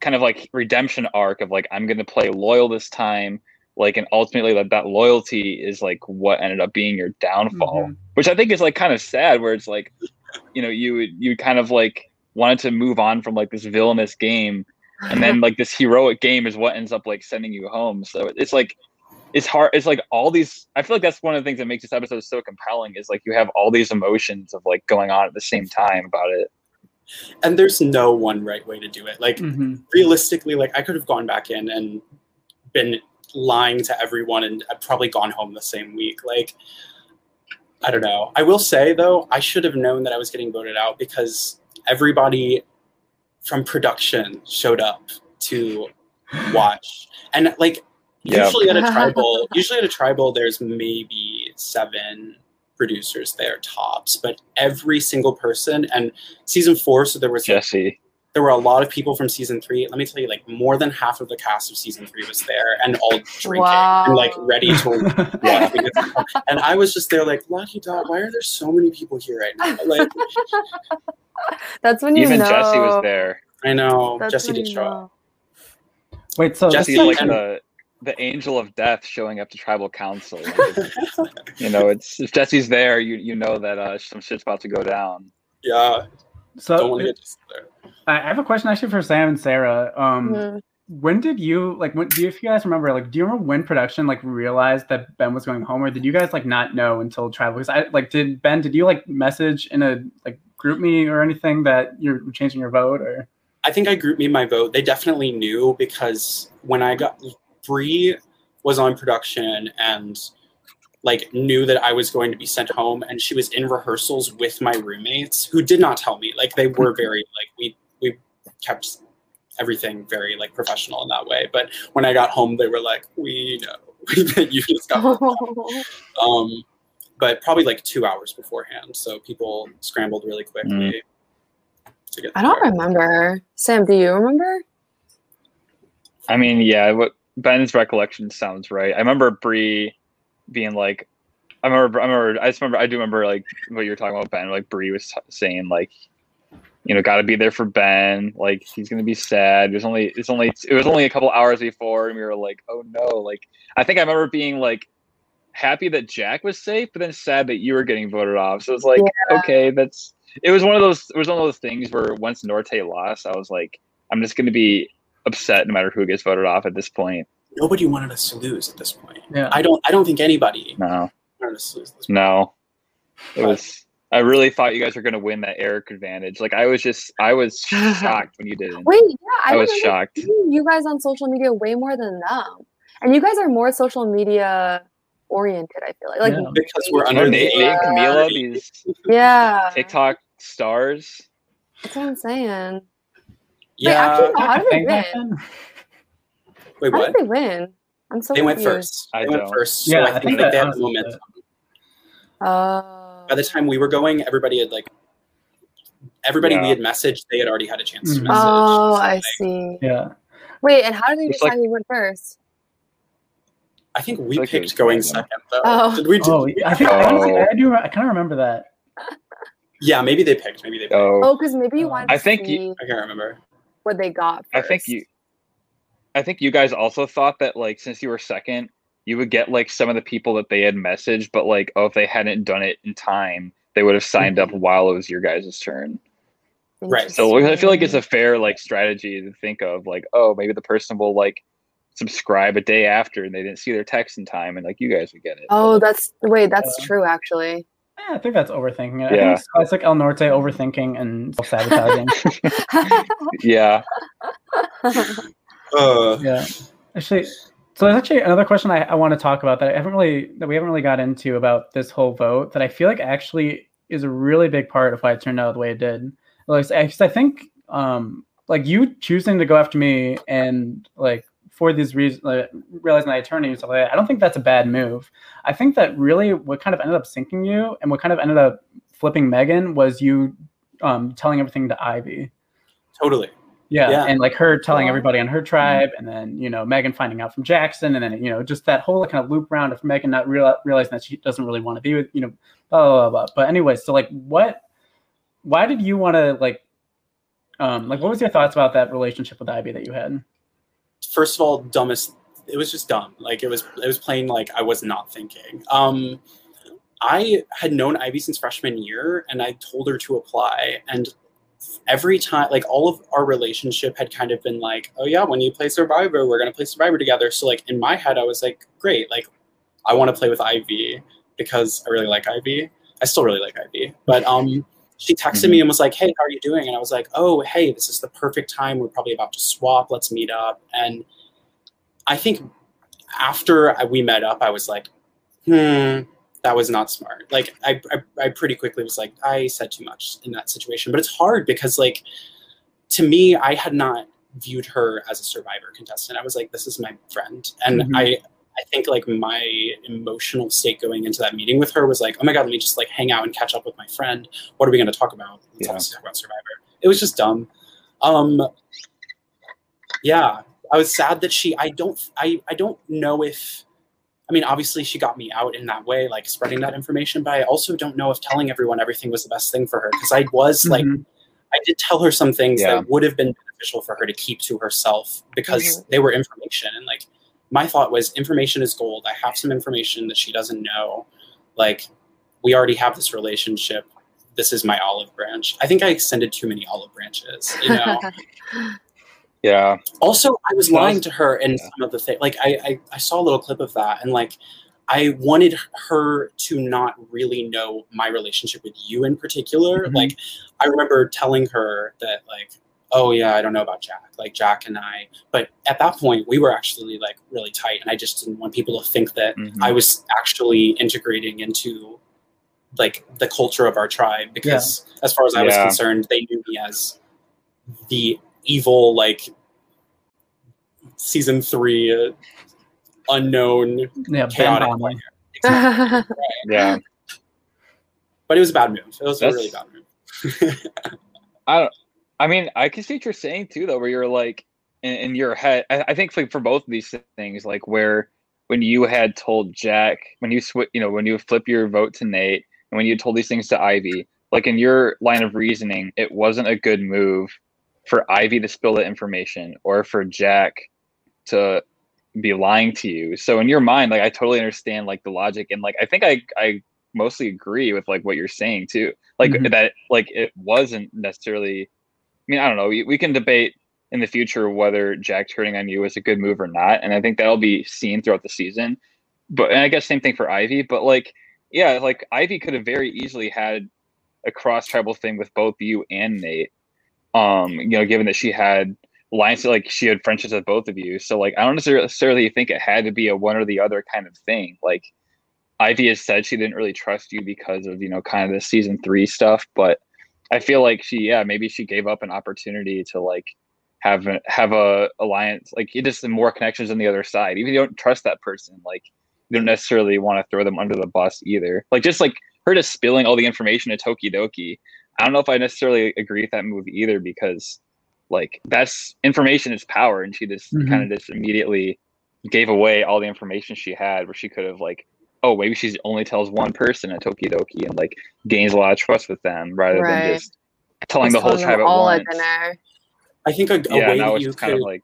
kind of like redemption arc of like I'm going to play loyal this time like and ultimately like that loyalty is like what ended up being your downfall Mhm. which i think is like kind of sad where it's like you know you you kind of like wanted to move on from like this villainous game and then like this heroic game is what ends up like sending you home so it's like it's hard it's like all these i feel like that's one of the things that makes this episode so compelling is like you have all these emotions of like going on at the same time about it And there's no one right way to do it. Like, Mhm. realistically, like I could have gone back in and been lying to everyone and I'd probably gone home the same week. Like, I don't know. I will say though, I should have known that I was getting voted out because everybody from production showed up to watch. And like Yeah. usually at a tribal, usually at a tribal there's maybe seven producers there tops, but every single person and season 4 so there was like, jesse there were a lot of people from season three. Let me tell you, like more than half of the cast of season three was there and all drinking and like ready to Yeah. and I was just there like, Lucky dog, why are there so many people here right now? Like That's when you even know. jesse was there I know That's Jesse when did show up. Wait, so Jesse, Jesse's like the the angel of death showing up to tribal council. Like, you know, it's if Jesse's there, you you know that uh, some shit's about to go down. Yeah, don't so want to get there. I I have a question actually for Sam and Sarah. Um, when did you like? When do you, if you guys remember? Like, do you remember when production like realized that Ben was going home, or did you guys like not know until tribal? Because I like did Ben? Did you like message in a like GroupMe or anything that you're changing your vote or? I think I GroupMe my vote. They definitely knew because when I got Bree was on production and like knew that I was going to be sent home and she was in rehearsals with my roommates who did not tell me. Like they were very like we we kept everything very like professional in that way. But when I got home they were like, We know that you just got um but probably like two hours beforehand. So people scrambled really quickly to get I don't there. remember. Sam, do you remember? I mean, yeah, what Ben's recollection sounds right. I remember Bree being like, I remember, I remember, I just remember, I do remember like what you were talking about, Ben. Like Bree was t- saying like, you know, got to be there for Ben. Like he's gonna be sad. There's only it's only it was only a couple hours before, and we were like, oh no. Like I think I remember being like happy that Jack was safe, but then sad that you were getting voted off. So it's like, Yeah. okay, that's it was one of those it was one of those things where once Norte lost, I was like, I'm just gonna be upset no matter who gets voted off at this point. Nobody wanted us to lose at this point. Yeah. I don't. I don't think anybody No, wanted us to lose. This point. no, it was. I really thought you guys were gonna win that Eric advantage. Like I was just, I was shocked when you didn't. Wait, yeah, I, I was shocked. you guys on social media way more than them, and you guys are more social media oriented. I feel like, like Yeah. Because we're under Nate, the Nate and Camila, these yeah, TikTok stars. that's what I'm saying. Wait, Yeah. actually, no, how did they win? then? Wait, How what? did they win? I'm so They went first. I They went don't. first. So Yeah, I I think, think like, that they had the momentum. Oh. By the time we were going, everybody had like everybody Yeah. we had messaged. They had already had a chance to Mhm. message. Oh, So, I like, see. Yeah. Wait, and how did they It's decide like- who went first? I think we like picked going second though. Oh. Did we? Do, Oh, I think honestly, Oh. I do. I kind of remember that. Yeah, maybe they picked. Maybe they. Picked. Oh, Oh, because maybe you Uh, wanted I think see you- I can't remember. What they got. I think you. I think you guys also thought that like since you were second, you would get like some of the people that they had messaged, but like oh if they hadn't done it in time, they would have signed up mm-hmm. while it was your guys' turn. Right. So I feel like it's a fair like strategy to think of like oh maybe the person will like subscribe a day after and they didn't see their text in time and like you guys would get it. Oh, that's wait, that's Yeah. true actually. Yeah, I think that's overthinking it. I Yeah. think it's classic El Norte overthinking and self sabotaging. yeah. Uh, yeah. Actually, so there's actually another question I, I want to talk about that I haven't really that we haven't really got into about this whole vote that I feel like actually is a really big part of why it turned out the way it did. Like, I think um like you choosing to go after me and like for these reasons, like, realizing my attorney and stuff like that, I don't think that's a bad move. I think that really what kind of ended up sinking you and what kind of ended up flipping Megan was you um, telling everything to Ivy. totally. Yeah, Yeah. and like her telling Cool. everybody on her tribe, and then you know Megan finding out from Jackson, and then you know just that whole kind of loop round of Megan not real, realizing that she doesn't really want to be with you know blah blah blah. blah. But anyway, so like what? Why did you want to like? Um, like what was your thoughts about that relationship with Ivy that you had? First of all, dumbest. It was just dumb. Like it was. It was plain. Like I was not thinking. Um, I had known Ivy since freshman year, and I told her to apply. And every time, like all of our relationship had kind of been like, "Oh yeah, when you play Survivor, we're gonna play Survivor together." So like in my head, I was like, "Great, like I want to play with Ivy because I really like Ivy. I still really like Ivy." But um, she texted me and was like, "Hey, how are you doing?" And I was like, "Oh, hey, this is the perfect time. We're probably about to swap. Let's meet up." And I think after we met up, I was like, "Hmm." that was not smart. Like I, I, I pretty quickly was like, I said too much in that situation. But it's hard because like to me, I had not viewed her as a survivor contestant. I was like, this is my friend. And Mhm. I I think like my emotional state going into that meeting with her was like, oh my god, let me just like hang out and catch up with my friend. What are we gonna talk about? Let's Yeah. obviously talk about Survivor. It was just dumb. Um yeah. I was sad that she I don't I, I don't know if I mean, obviously, she got me out in that way, like spreading that information. But I also don't know if telling everyone everything was the best thing for her because I was like, Mhm. I did tell her some things Yeah. that would have been beneficial for her to keep to herself because Mhm. they were information. And like, my thought was, information is gold. I have some information that she doesn't know. Like, we already have this relationship. This is my olive branch. I think I extended too many olive branches, you know. Yeah. also i was lying to her in yeah. some of the things like I, I i saw a little clip of that and like i wanted her to not really know my relationship with you in particular Mhm. like i remember telling her that like oh yeah i don't know about jack like jack and i but at that point we were actually like really tight and i just didn't want people to think that Mhm. i was actually integrating into like the culture of our tribe because as far as i was concerned they knew me as the evil like season three uh, unknown Yeah, chaotic player. Exactly. Yeah. but it was a bad move it was a really bad move I don't. I mean, I can see what you're saying too, though, where you're like in, in your head. I, I think like for both of these things, like where when you had told Jack, when you switch, you know, when you flip your vote to Nate, and when you told these things to Ivy, like in your line of reasoning, it wasn't a good move for Ivy to spill the information or for Jack to be lying to you. So in your mind, like I totally understand like the logic and like I think I I mostly agree with like what you're saying too. Like Mhm. that like it wasn't necessarily mean, I don't know. We, we can debate in the future whether Jack turning on you was a good move or not, and I think that'll be seen throughout the season. But and I guess same thing for Ivy, but like yeah, like Ivy could have very easily had a cross tribal thing with both you and Nate. Um, you know, given that she had lines like she had friendships with both of you. So like I don't necessarily think it had to be a one or the other kind of thing. Like Ivy has said she didn't really trust you because of, you know, kind of the season three stuff, but I feel like she yeah, maybe she gave up an opportunity to like have a, have a alliance like you just more connections on the other side. Even if you don't trust that person, like you don't necessarily want to throw them under the bus either. Like just like her just spilling all the information to Tokidoki. I don't know if I necessarily agree with that move either because like that's information is power and she just Mhm. kind of just immediately gave away all the information she had where she could have like oh maybe she only tells one person at Tokidoki and like gains a lot of trust with them rather Right. than just telling the whole tribe them at once. at dinner. I think a, a yeah, way now that it's you kind could of like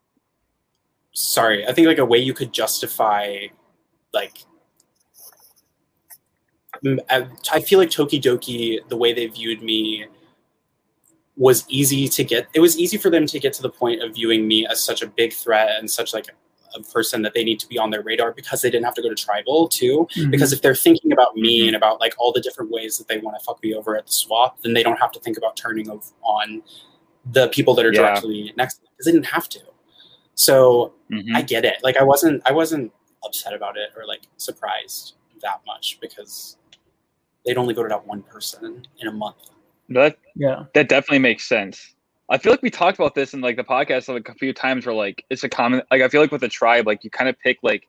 sorry, I think like a way you could justify like m- I I feel like Tokidoki, the way they viewed me was easy to get it was easy for them to get to the point of viewing me as such a big threat and such like a person that they need to be on their radar because they didn't have to go to tribal too Mhm. because if they're thinking about me Mhm. and about like all the different ways that they want to fuck me over at the swap then they don't have to think about turning of, on the people that are Yeah. directly next to them because they didn't have to so mhm. I get it. Like I wasn't I wasn't upset about it or like surprised that much because they'd only voted out one person in a month. that yeah. that definitely makes sense. I feel like we talked about this in like the podcast like a few times where like it's a common like I feel like with a tribe like you kind of pick like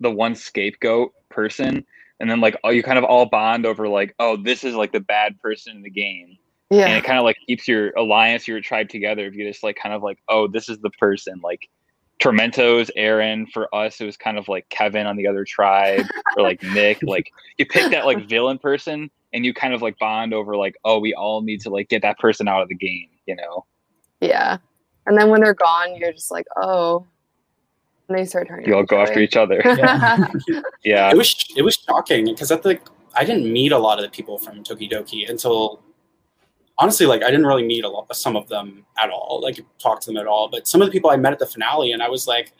the one scapegoat person and then like oh you kind of all bond over like oh this is like the bad person in the game. Yeah. and it kind of like keeps your alliance your tribe together if you just like kind of like oh this is the person. Like Tormentos, Aaron for us it was kind of like Kevin on the other tribe or like Nick. Like you pick that like villain person and you kind of like bond over like oh we all need to like get that person out of the game you know Yeah. And then when they're gone, you're just like, oh. And they start turning. you all go after each other Yeah. yeah It was it was shocking because at the I didn't meet a lot of the people from Tokidoki until honestly like I didn't really meet a lot some of them at all like talk to them at all but some of the people I met at the finale and I was like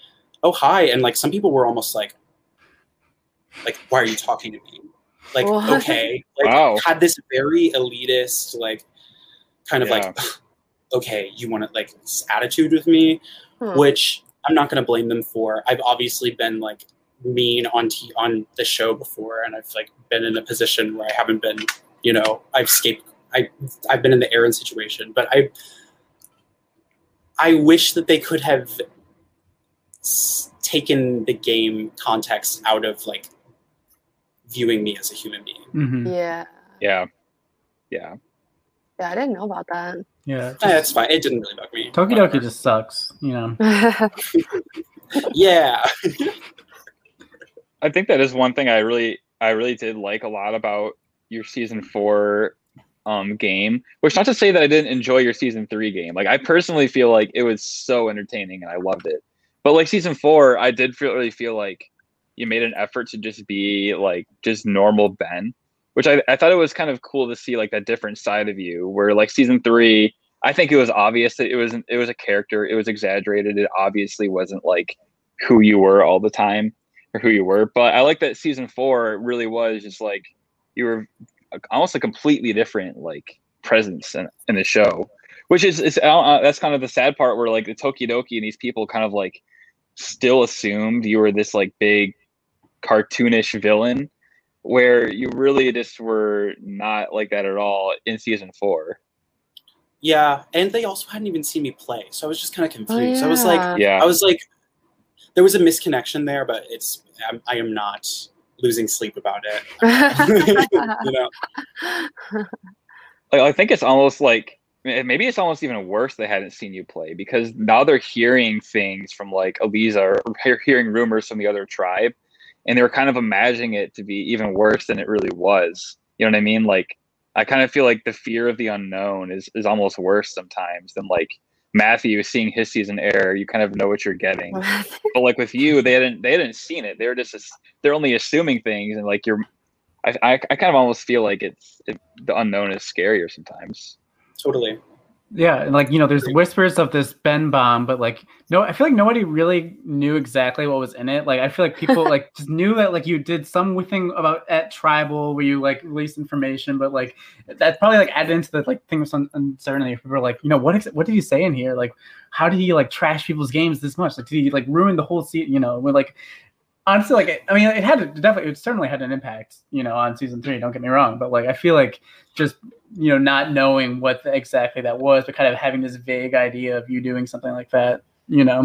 oh hi and like some people were almost like like why are you talking to me like What? okay like Wow. had this very elitist like kind of Yeah. like okay you want to like this attitude with me Hmm. which I'm not going to blame them for. I've obviously been like mean on t- on the show before, and I've like been in a position where I haven't been, you know, I've escaped. I I've been in the Aaron situation, but I I wish that they could have s- taken the game context out of like viewing me as a human being. hmm yeah. yeah yeah Yeah, I didn't know about that. Yeah. Eh, that's fine. It didn't really bug me. Tokidoki Whatever. just sucks, you know. yeah. I think that is one thing I really I really did like a lot about your season four um game. Which not to say that I didn't enjoy your season three game. Like I personally feel like it was so entertaining and I loved it. But like season four, I did feel really feel like you made an effort to just be like just normal Ben. Which I, I thought it was kind of cool to see like that different side of you where like season three, I think it was obvious that it was it was a character, it was exaggerated, it obviously wasn't like who you were all the time or who you were. But I like that season four really was just like you were almost a completely different like presence in, in the show, which is is uh, that's kind of the sad part where like the Tokidoki and these people kind of like still assumed you were this like big cartoonish villain where you really just were not like that at all in season four. Yeah, and they also hadn't even seen me play, so I was just kind of oh, confused. I was like, yeah. Yeah. I was like, there was a misconnection there, but it's I'm, I am not losing sleep about it. you know, like, I think it's almost like maybe it's almost even worse they hadn't seen you play because now they're hearing things from like Eliza or hearing rumors from the other tribe, and they were kind of imagining it to be even worse than it really was. You know what I mean? Like I kind of feel like the fear of the unknown is is almost worse sometimes than like Matthew seeing his season air. You kind of know what you're getting. but like with you, they hadn't they hadn't seen it. They're just they're only assuming things, and like you're, I I, I kind of almost feel like it's it, the unknown is scarier sometimes. Totally. Yeah, and like you know, there's whispers of this Ben bomb, but like no, I feel like nobody really knew exactly what was in it. Like I feel like people like just knew that like you did some thing about at tribal where you like released information, but like that probably like added into the like thing of some uncertainty. People were like, you know, what ex- what did you say in here? Like, how did he like trash people's games this much? Like, did he like ruin the whole season? You know, we're like honestly like i mean it had it definitely it certainly had an impact you know on season three don't get me wrong but like i feel like just you know not knowing what the, exactly that was but kind of having this vague idea of you doing something like that you know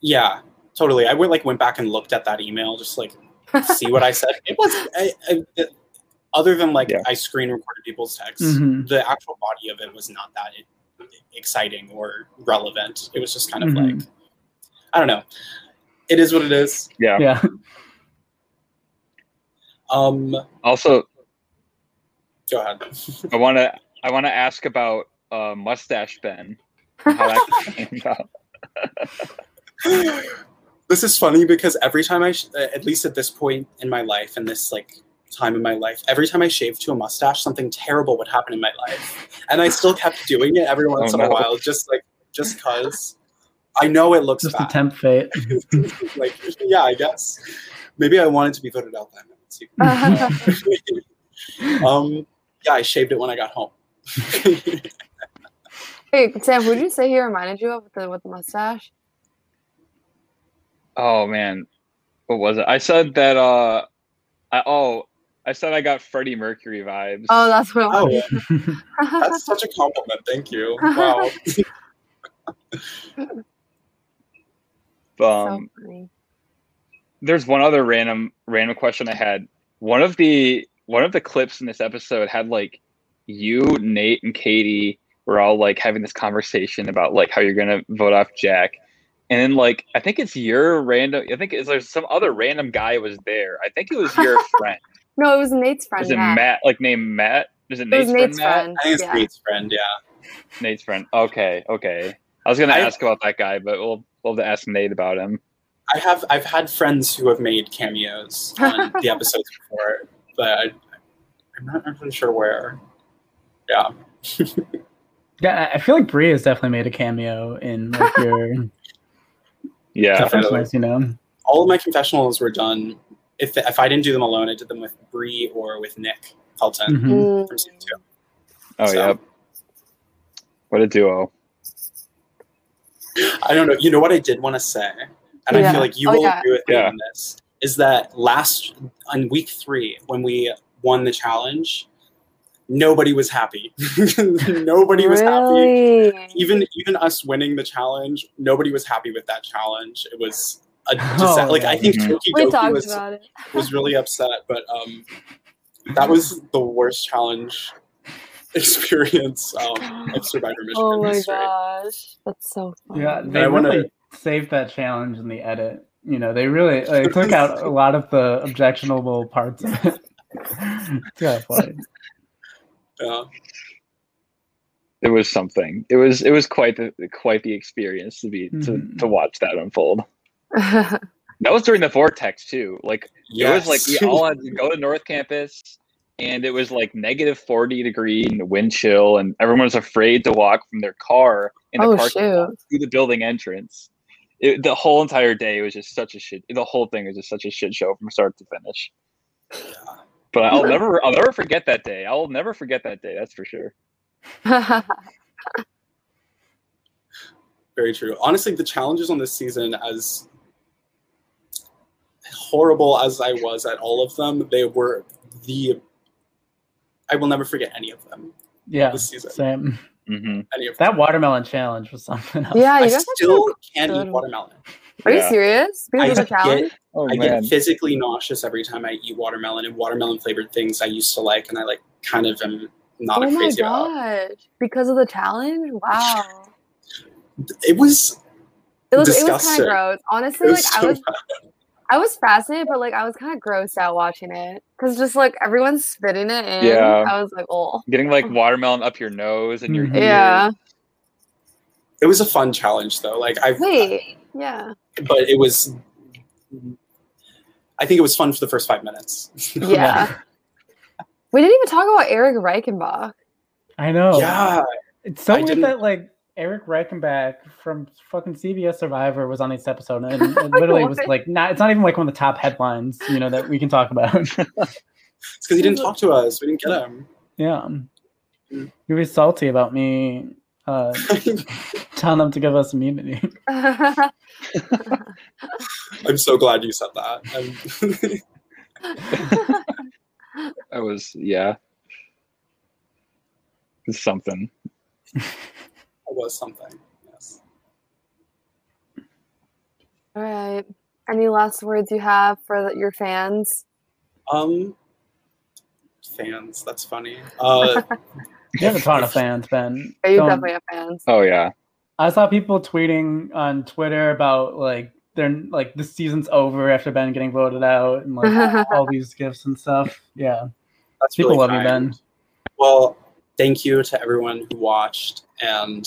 yeah totally i went like went back and looked at that email just like see what i said it was I, I, it, other than like yeah. i screen recorded people's texts mm-hmm. the actual body of it was not that exciting or relevant it was just kind of mm-hmm. like i don't know it is what it is. Yeah. Yeah. Um. Also, go ahead. I want to. I want to ask about uh, mustache Ben. How that this is funny because every time I, sh- at least at this point in my life, and this like time in my life, every time I shaved to a mustache, something terrible would happen in my life, and I still kept doing it every once oh, in no. a while, just like just cause. I know it looks just bad. tempt fate. like, yeah, I guess. Maybe I wanted to be voted out that then. um, yeah, I shaved it when I got home. hey, Sam, who did you say he reminded you of with the, with the mustache? Oh man, what was it? I said that. Uh, I, oh, I said I got Freddie Mercury vibes. Oh, that's what. Oh, that's such a compliment. Thank you. Wow. Um, so there's one other random random question I had. One of the one of the clips in this episode had like you, Nate, and Katie were all like having this conversation about like how you're gonna vote off Jack. And then like I think it's your random I think is there's some other random guy was there. I think it was your friend. No, it was Nate's friend. Is it Matt? Matt like named Matt? Is it, it Nate's, Nate's friend, friend, Matt? I think it's yeah. Nate's friend, yeah. Nate's friend. Okay, okay. I was gonna I, ask about that guy, but we'll love to ask Nate about him. I have I've had friends who have made cameos on the episodes before, but I, am not really sure where. Yeah. yeah, I feel like Bree has definitely made a cameo in like your yeah confessionals, you know. All of my confessionals were done. If if I didn't do them alone, I did them with Bree or with Nick Pelton mm-hmm. from season two. Oh so. yeah. What a duo. I don't know. You know what I did want to say, and yeah. I feel like you oh, will yeah. agree with me yeah. on this. Is that last on week three when we won the challenge, nobody was happy. nobody was really? happy. Even even us winning the challenge, nobody was happy with that challenge. It was a Oh, like I think Mhm. Toki We Doki was was really upset, but um, that was the worst challenge experience um, of Survivor Michigan Oh my history. gosh, that's so funny. Yeah, they I wanna- really saved that challenge in the edit. You know, they really like, took out a lot of the objectionable parts of it. it's kind of funny. Yeah. It was something. It was it was quite the quite the experience to be to, Mhm. to watch that unfold. That was during the vortex too. Like it was like we all had to go to North Campus, and it was like negative forty degree and the wind chill, and everyone was afraid to walk from their car in the Oh, parking lot shoot. through the building entrance. It, the whole entire day was just such a shit. The whole thing was just such a shit show from start to finish. But I'll never, I'll never forget that day. I'll never forget that day. That's for sure. Very true. Honestly, the challenges on this season, as horrible as I was at all of them, they were the. I will never forget any of them. Yeah, This season. same. Hmm Any of them. That watermelon challenge was something else. yeah, I you guys still actually- can't good. eat watermelon. Are you Yeah. serious? I Because of challenge? get, Oh I man, get physically nauseous every time I eat watermelon and watermelon flavored things I used to like, and I like kind of am not Oh my crazy about. gosh! Because of the challenge? Wow. It was. It was it was kind of gross. Honestly, was like I so was I was fascinated, but like I was kind of grossed out watching it. Because just like everyone's spitting it in. Yeah. I was like, oh. Getting like watermelon up your nose and your Mhm. ears. Yeah. It was a fun challenge though. Like I Wait. Yeah. but it was I think it was fun for the first five minutes. Yeah. we didn't even talk about Eric Reichenbach. I know. yeah. It's so I weird didn't- that like Eric Reichenbach from fucking CBS Survivor was on this episode, and it literally was like not. It's not even like one of the top headlines, you know, that we can talk about. It's because he didn't talk to us. We didn't get him. yeah, Mm. he was salty about me uh, telling them to give us immunity. I'm so glad you said that. I'm- was yeah. It's something. It was something. Yes. All right. Any last words you have for the, your fans? Um, fans. That's funny. Uh, You have a ton of fans, Ben. Are you Don't- definitely have fans? Oh yeah. I saw people tweeting on Twitter about like they're like the season's over after Ben getting voted out and like all these gifts and stuff. Yeah, that's people really love you. Ben. Well, thank you to everyone who watched, and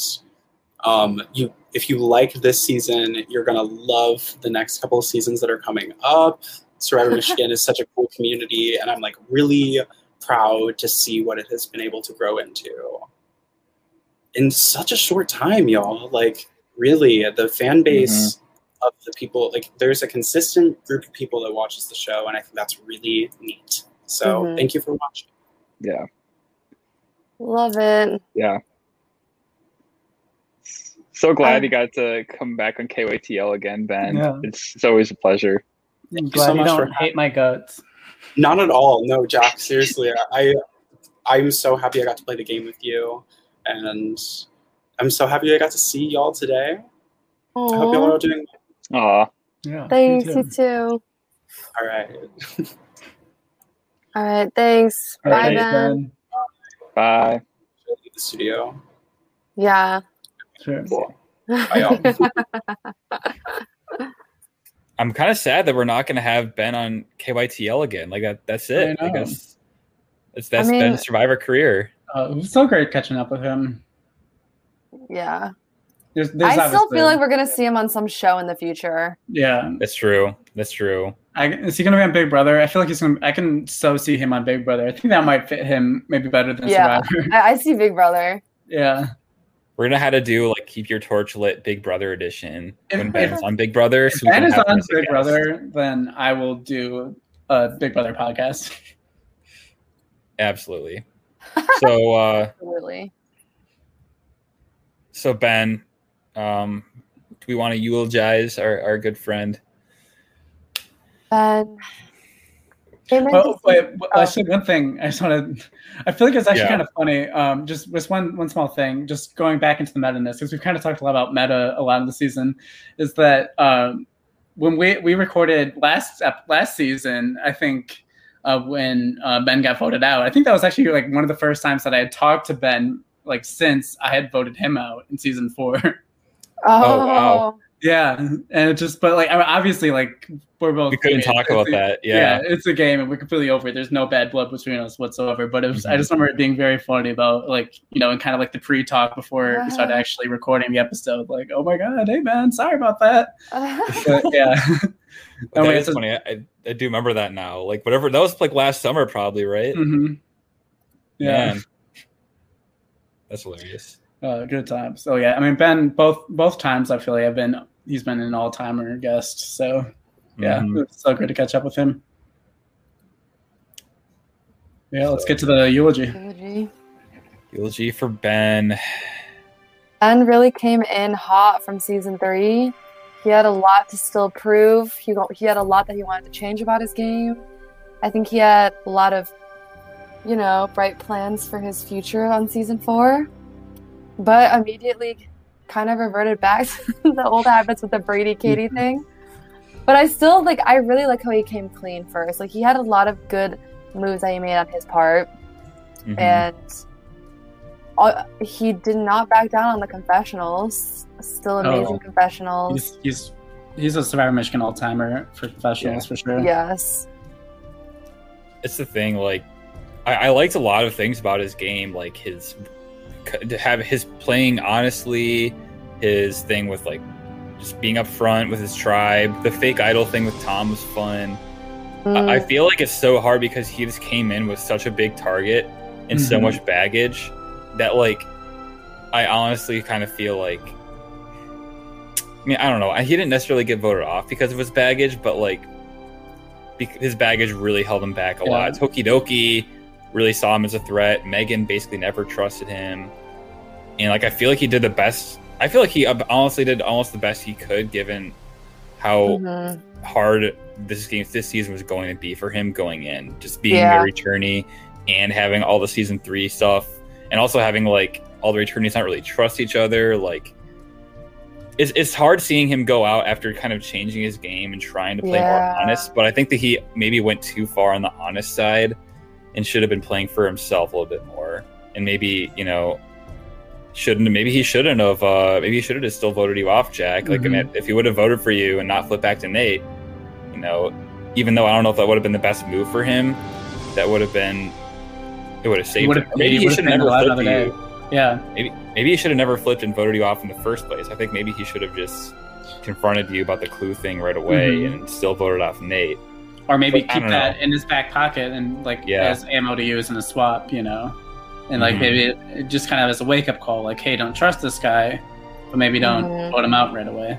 um, you. If you like this season, you're gonna love the next couple of seasons that are coming up. Survivor Michigan is such a cool community, and I'm like really proud to see what it has been able to grow into in such a short time, y'all. Like, really, the fan base of the people, like, there's a consistent group of people that watches the show, and I think that's really neat. So, Mhm. thank you for watching. Yeah. Love it. Yeah. So glad Um, you got to come back on KYTL again, Ben. Yeah. It's, it's always a pleasure. I'm you glad so you much don't for hate my guts. Not at all. No, Jack. Seriously, I I'm so happy I got to play the game with you, and I'm so happy I got to see y'all today. I hope y'all Aw. are doing Aw. Yeah, me Thanks, too. you too. all right. All right. Thanks. All Bye, right, Ben. Bye. Leave the studio. Yeah. Sure. Cool. Bye. I'm kind of sad that we're not going to have Ben on KYTL again. Like that, that's it. I I, guess it's that's mean- Ben's Survivor career. Uh, it was so great catching up with him. yeah. There's, there's I still feel like we're gonna see him on some show in the future. yeah. That's true. That's true. I, is he gonna be on Big Brother? I feel like he's gonna. I can so see him on Big Brother. I think that might fit him maybe better than Yeah. Survivor. I, I see Big Brother. yeah. We're gonna have to do like keep your torch lit Big Brother edition If- when if- Ben's on Big Brother. If so we Ben is on Big guest. Brother, then I will do a Big Brother podcast. Absolutely. So uh Absolutely. so Ben, um do we want to eulogize our, our good friend? Ben. It might Oh, be- wait, w- Oh. actually, one thing I just want to. I feel like it's actually Yeah. kind of funny. Um, just just one one small thing. Just going back into the meta ness because we've kind of talked a lot about meta a lot in the season. Is that um, when we we recorded last ep- last season, I think uh, when uh, Ben got voted out, I think that was actually like one of the first times that I had talked to Ben like since I had voted him out in season four. oh, wow. yeah, and it just but like obviously like we're both We couldn't it's- talk it's about a- that. Yeah. it's a game and we're completely over it. There's no bad blood between us whatsoever. But it was, I Mhm. just remember it being very funny about like, you know, and kind of like the pre talk before we started Uh-huh. actually recording the episode. Like, oh my God, hey man, sorry about that. But yeah. That Oh, is so- funny. I, I, I do remember that now. Like whatever that was like last summer probably, right? hmm Yeah. Man. That's hilarious. Uh, good times. So yeah, I mean Ben, both both times I feel like I've been he's been an all timer guest. So yeah, Mhm. it's so great to catch up with him. Yeah, let's get to the eulogy. Eulogy. Eulogy for Ben. Ben really came in hot from season three. He had a lot to still prove. He he had a lot that he wanted to change about his game. I think he had a lot of, you know, bright plans for his future on season four, but immediately kind of reverted back to the old habits with the Brady Katie thing. But I still like. I really like how he came clean first. Like he had a lot of good moves that he made on his part Mhm. and uh, he did not back down on the confessionals. Still amazing Oh. confessionals. He's he's he's a Survivor Michigan all timer for professionals Yeah. for sure. Yes. it's the thing. Like, I, I liked a lot of things about his game, like his to have his playing honestly, his thing with like just being up front with his tribe. The fake idol thing with Tom was fun. I I Mm, feel like it's so hard because he just came in with such a big target and so Mhm. much baggage that like I honestly kind of feel like I mean I don't know he didn't necessarily get voted off because of his baggage but like his baggage really held him back a Yeah. lot. Tokidoki really saw him as a threat. Megan basically never trusted him, and like I feel like he did the best. I feel like he honestly did almost the best he could given how mhm. hard this game this season was going to be for him going in just being Yeah. a returnee and having all the season three stuff and also having like all the returnees not really trust each other like it's, it's hard seeing him go out after kind of changing his game and trying to play Yeah. more honest but i think that he maybe went too far on the honest side and should have been playing for himself a little bit more and maybe you know shouldn't maybe he shouldn't have uh maybe he should have just still voted you off jack like I Mhm. mean, if he would have voted for you and not flipped back to nate you know even though i don't know if that would have been the best move for him that would have been it would have saved him. Maybe he he should have never flipped you. Yeah. maybe maybe he should have never flipped and voted you off in the first place i think maybe he should have just confronted you about the clue thing right away Mhm. and still voted off nate Or maybe But keep that know. in his back pocket and like Yeah. as ammo to use in a swap, you know. And like Mhm. maybe it, it just kind of as a wake up call, like, hey, don't trust this guy, but maybe don't Mhm. vote him out right away.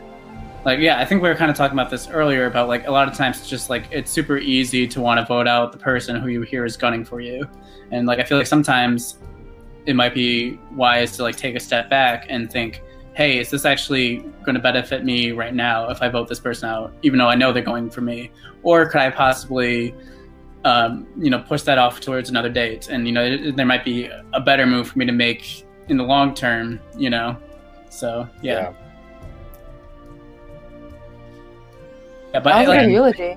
Like, yeah, I think we were kind of talking about this earlier about like a lot of times it's just like it's super easy to want to vote out the person who you hear is gunning for you, and like I feel like sometimes it might be wise to like take a step back and think, hey, is this actually going to benefit me right now if I vote this person out, even though I know they're going for me, or could I possibly, um, you know, push that off towards another date, and you know, it, there might be a better move for me to make in the long term, you know. So yeah, yeah, but That was a like, eulogy.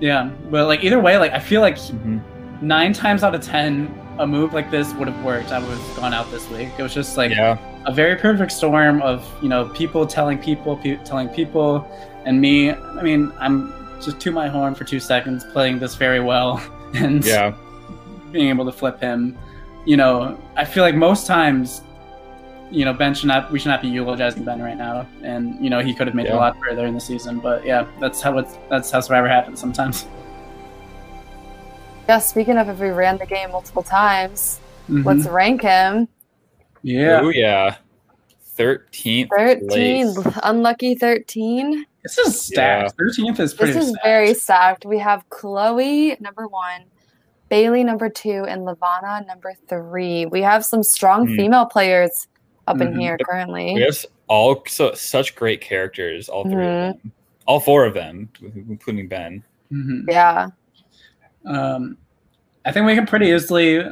yeah, but like either way, like I feel like Mhm. nine times out of ten, a move like this would have worked. I would have gone out this week. It was just like yeah a very perfect storm of you know people telling people, pe- telling people, and me. I mean, I'm just to my horn for two seconds, playing this very well, and yeah being able to flip him. You know, I feel like most times, you know, Ben should not. We should not be eulogizing Ben right now, and you know he could have made it a lot further in the season. But yeah, that's how it's that's how Survivor happens sometimes. Yeah, speaking of if we ran the game multiple times, Mhm. let's rank him. yeah, oh yeah 13th 13, place. unlucky 13. This is stacked. Thirteenth is pretty. This is stacked. very stacked. We have Chloe, number one, Bailey, number two, and Lavana, number three. We have some strong Hmm. female players up in Mhm. here we currently. have all so such great characters all 3 Mhm. of them all four of them including ben Mhm. Yeah. Um, I think we can pretty easily,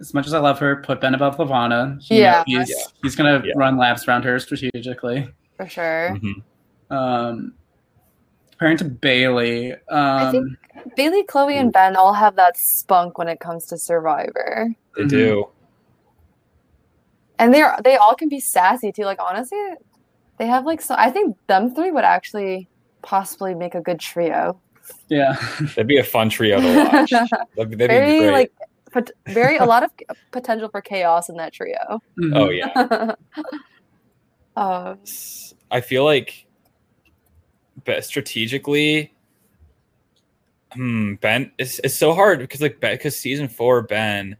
as much as I love her, put Ben above Lavana. You Yeah. he's Yeah. he's gonna Yeah. run laps around her strategically. For sure. Mhm. Um, comparing to Bailey, I um, think Bailey, Chloe, and Ben all have that spunk when it comes to Survivor. they Mhm. do And they're they all can be sassy too. Like honestly, they have like so I think them three would actually possibly make a good trio. yeah, that'd be a fun trio to watch that'd, be- that'd be very great like pot- very a lot of potential for chaos in that trio. Mhm. oh yeah um, I feel like but strategically, hmm, Ben it's, it's so hard because like because season four Ben,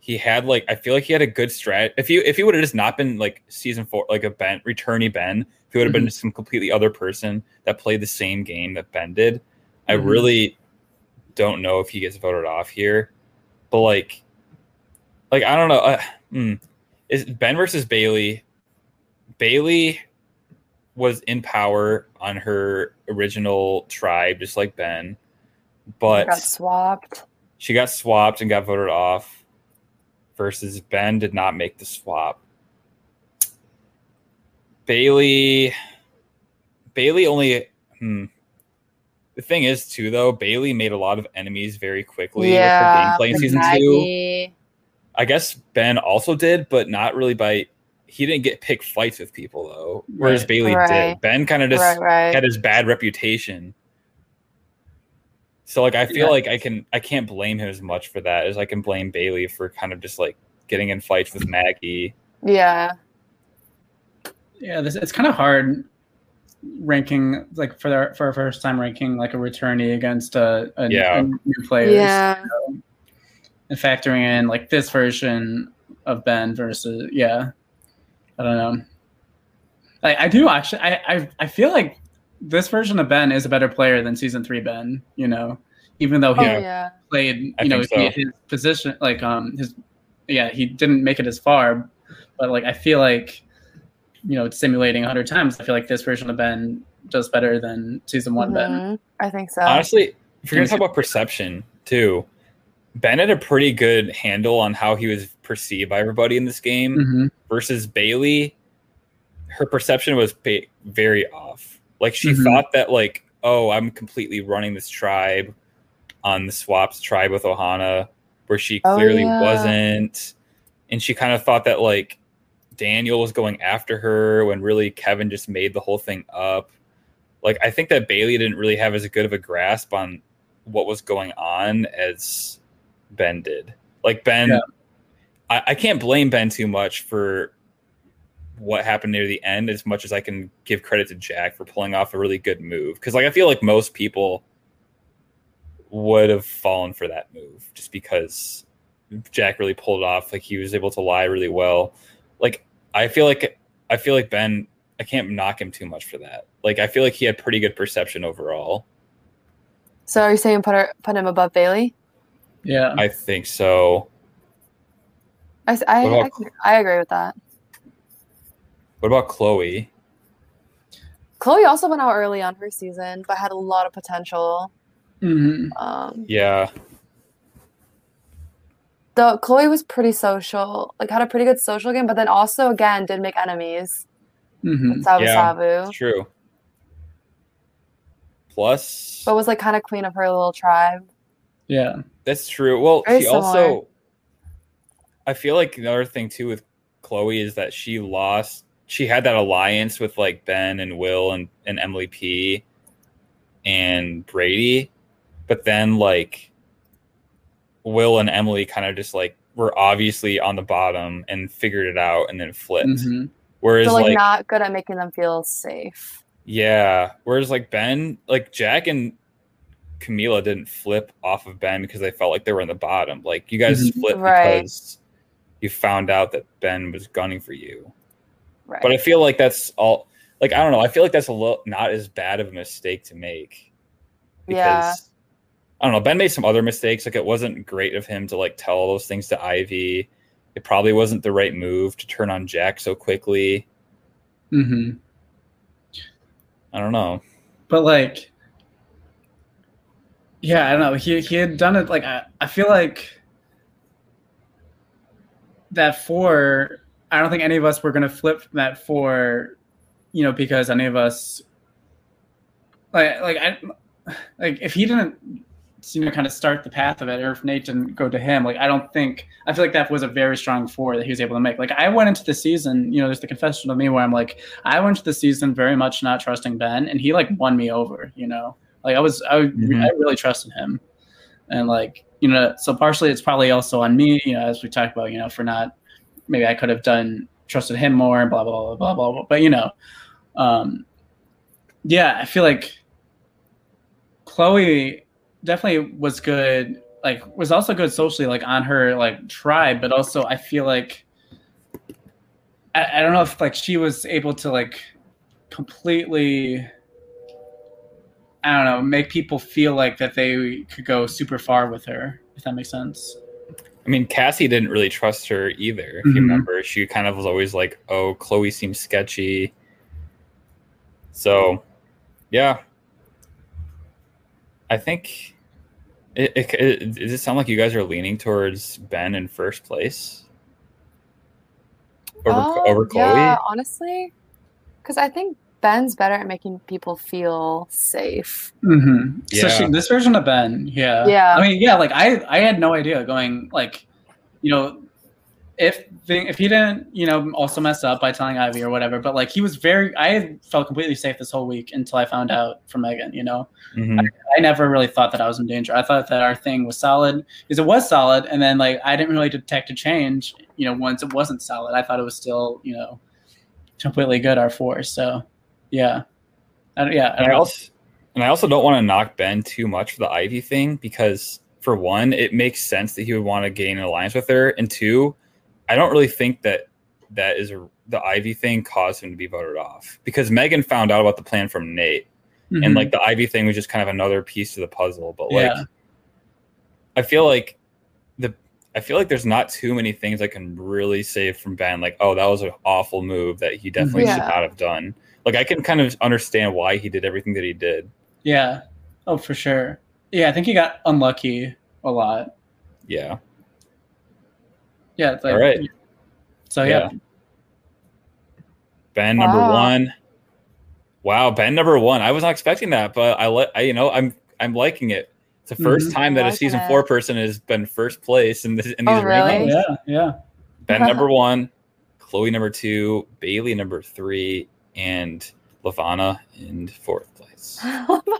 he had like I feel like he had a good strat. If you if he would have just not been like season four like a Ben returnee Ben, if he would have been some completely other person that played the same game that Ben did, I Mhm. really don't know if he gets voted off here. But like, like I don't know. Uh, hmm. Is Ben versus Bailey? Bailey was in power on her original tribe, just like Ben, but she got swapped. she got swapped and got voted off. Versus Ben did not make the swap. Bailey, Bailey only. Hmm. The thing is, too, though, Bailey made a lot of enemies very quickly Yeah, with her gameplay in season two. I guess Ben also did, but not really by. He didn't get pick fights with people though, whereas Right. Bailey Right. did. Ben kind of just right, right. had his bad reputation. So like I feel Yeah. like I can I can't blame him as much for that as I can blame Bailey for kind of just like getting in fights with Maggie. Yeah. Yeah, this it's kind of hard ranking like for our, for our first time ranking like a returnee against a, a, Yeah. a new player. Yeah. and factoring in like this version of Ben versus yeah, I don't know. I, I do actually. I, I I feel like this version of Ben is a better player than season three Ben. You know, even though he Oh yeah. played, I you know, think he- so. his position like um his yeah he didn't make it as far, but like I feel like you know simulating a hundred times. I feel like this version of Ben does better than season one Ben. Mhm. I think so. Honestly, if you're gonna talk about perception too, Ben had a pretty good handle on how he was perceived by everybody in this game hmm versus Bailey. Her perception was ba- very off. Like she Mhm. thought that like, oh, I'm completely running this tribe on the swaps tribe with Ohana, where she Oh, clearly yeah. wasn't, and she kind of thought that like Daniel was going after her when really Kevin just made the whole thing up. Like I think that Bailey didn't really have as good of a grasp on what was going on as Ben did. Like Ben, Yeah. I, I can't blame Ben too much for what happened near the end as much as I can give credit to Jack for pulling off a really good move. Because like I feel like most people would have fallen for that move just because Jack really pulled it off. Like he was able to lie really well. Like I feel like I feel like Ben. I can't knock him too much for that. Like I feel like he had pretty good perception overall. so are you saying put her put him above Bailey? Yeah. I think so. I s- I, What I, about- can- I agree with that. What about Chloe? Chloe also went out early on her season, but had a lot of potential. hmm Um, Yeah, the Chloe was pretty social, like had a pretty good social game, but then also again did make enemies. hmm with Sabu Yeah. Sabu, true. Plus, but was like kind of queen of her little tribe. Yeah. That's true. Well, Very she similar. also I feel like another thing too with Chloe is that she lost she had that alliance with like Ben and Will and, and Emily P and Brady, but then like Will and Emily kind of just like were obviously on the bottom and figured it out and then flipped. Mhm. Whereas So like, like not good at making them feel safe. yeah. Whereas like Ben, like Jack and Camila didn't flip off of Ben because they felt like they were in the bottom. Like you guys Mhm. flipped Right. because you found out that Ben was gunning for you. Right. But I feel like that's all like I don't know. I feel like that's a little not as bad of a mistake to make. Yeah. I don't know. Ben made some other mistakes. Like it wasn't great of him to like tell all those things to Ivy. It probably wasn't the right move to turn on Jack so quickly. hmm I don't know. But like, yeah, I don't know. He he had done it. Like I, I feel like that four. I don't think any of us were gonna flip that four, you know, because any of us, like like I, like if he didn't, you know, kind of start the path of it, or if Nate didn't go to him, like I don't think I feel like that was a very strong four that he was able to make. Like I went into the season, you know, there's the confession of me where I'm like, I went to the season very much not trusting Ben, and he like won me over. You know, like I was, I, Mhm. I really trusted him, and like you know, so partially it's probably also on me. You know, as we talked about, you know, for not maybe I could have done trusted him more, and blah blah blah blah blah. blah. But you know, um, yeah, I feel like Chloe definitely was good. Like was also good socially, like on her like tribe, but also I feel like I, I don't know if like she was able to like completely I don't know, make people feel like that they could go super far with her, if that makes sense. I mean, Cassie didn't really trust her either. If you Mhm. remember, she kind of was always like, "Oh, Chloe seems sketchy." So, yeah, I think it, it, it. Does it sound like you guys are leaning towards Ben in first place over Oh, over Chloe? Yeah, honestly, because I think Ben's better at making people feel safe. Mm-hmm. So Yeah. she, this version of Ben, yeah, Yeah. I mean, yeah, like I, I had no idea going like, you know, if the, if he didn't, you know, also mess up by telling Ivy or whatever, but like he was very, I felt completely safe this whole week until I found out from Megan. You know, Mhm. I never really thought that I was in danger. I thought that our thing was solid because it was solid, and then like I didn't really detect a change. You know, once it wasn't solid, I thought it was still, you know, completely good. Our force. So, yeah, I, don't- yeah. I And I also and I also don't want to knock Ben too much for the Ivy thing because for one, it makes sense that he would want to gain an alliance with her, and two, I don't really think that that is a, the Ivy thing caused him to be voted off because Megan found out about the plan from Nate, and Mhm. like the Ivy thing was just kind of another piece to the puzzle. But like, Yeah. I feel like the I feel like there's not too many things I can really say from Ben. Like, oh, that was an awful move that he definitely Yeah. should not have done. Like, I can kind of understand why he did everything that he did. yeah, oh for sure. Yeah, I think he got unlucky a lot. Yeah. Yeah. It's like, All right. So yeah. Ben number Wow. one. Wow, Ben number one. I was not expecting that, but I let I you know I'm I'm liking it. It's the 1st Mhm. time that a season it. four person has been first place in this in Oh, these really? rankings. yeah, yeah. Ben number one, Chloe number two, Bailey number three, and Lavana in fourth place. oh.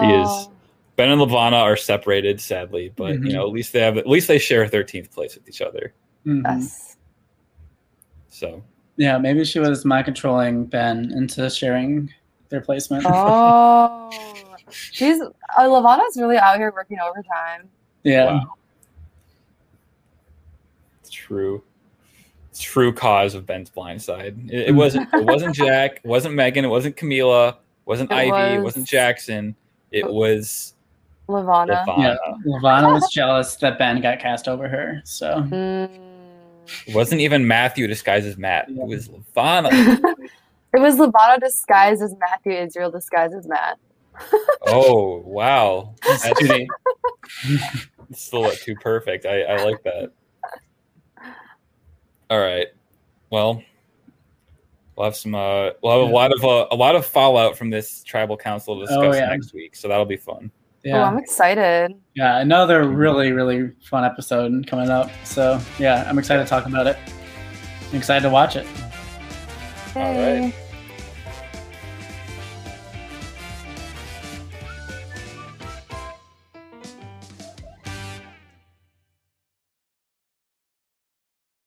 She is Ben and Lavana are separated, sadly, but Mhm. you know at least they have at least they share thirteenth place with each other. Mhm. Yes. So Yeah, maybe she was mind controlling Ben into sharing their placement. Oh. She's uh, Lavana's really out here working overtime. yeah. wow. True. It's true cause of Ben's blind side. It, it wasn't it wasn't Jack, it wasn't Megan, it wasn't Camila, it wasn't It Ivy, it was- wasn't Jackson. It was Lavana. Lavana. Yeah. Lavana was jealous that Ben got cast over her. So Mm. It wasn't even Matthew disguised as Matt. It was Lavana. it was Lavana disguised as Matthew Israel disguised as Matt. Oh wow. That's Judy. still too perfect. I, I like that. All right. Well, we'll have some. Uh, we'll have a lot of uh, a lot of fallout from this tribal council to discuss Oh, yeah. next week. So that'll be fun. Oh, yeah. I'm excited. Yeah, another really, really fun episode coming up. So yeah, I'm excited to talk about it. I'm excited to watch it. All right. Yay.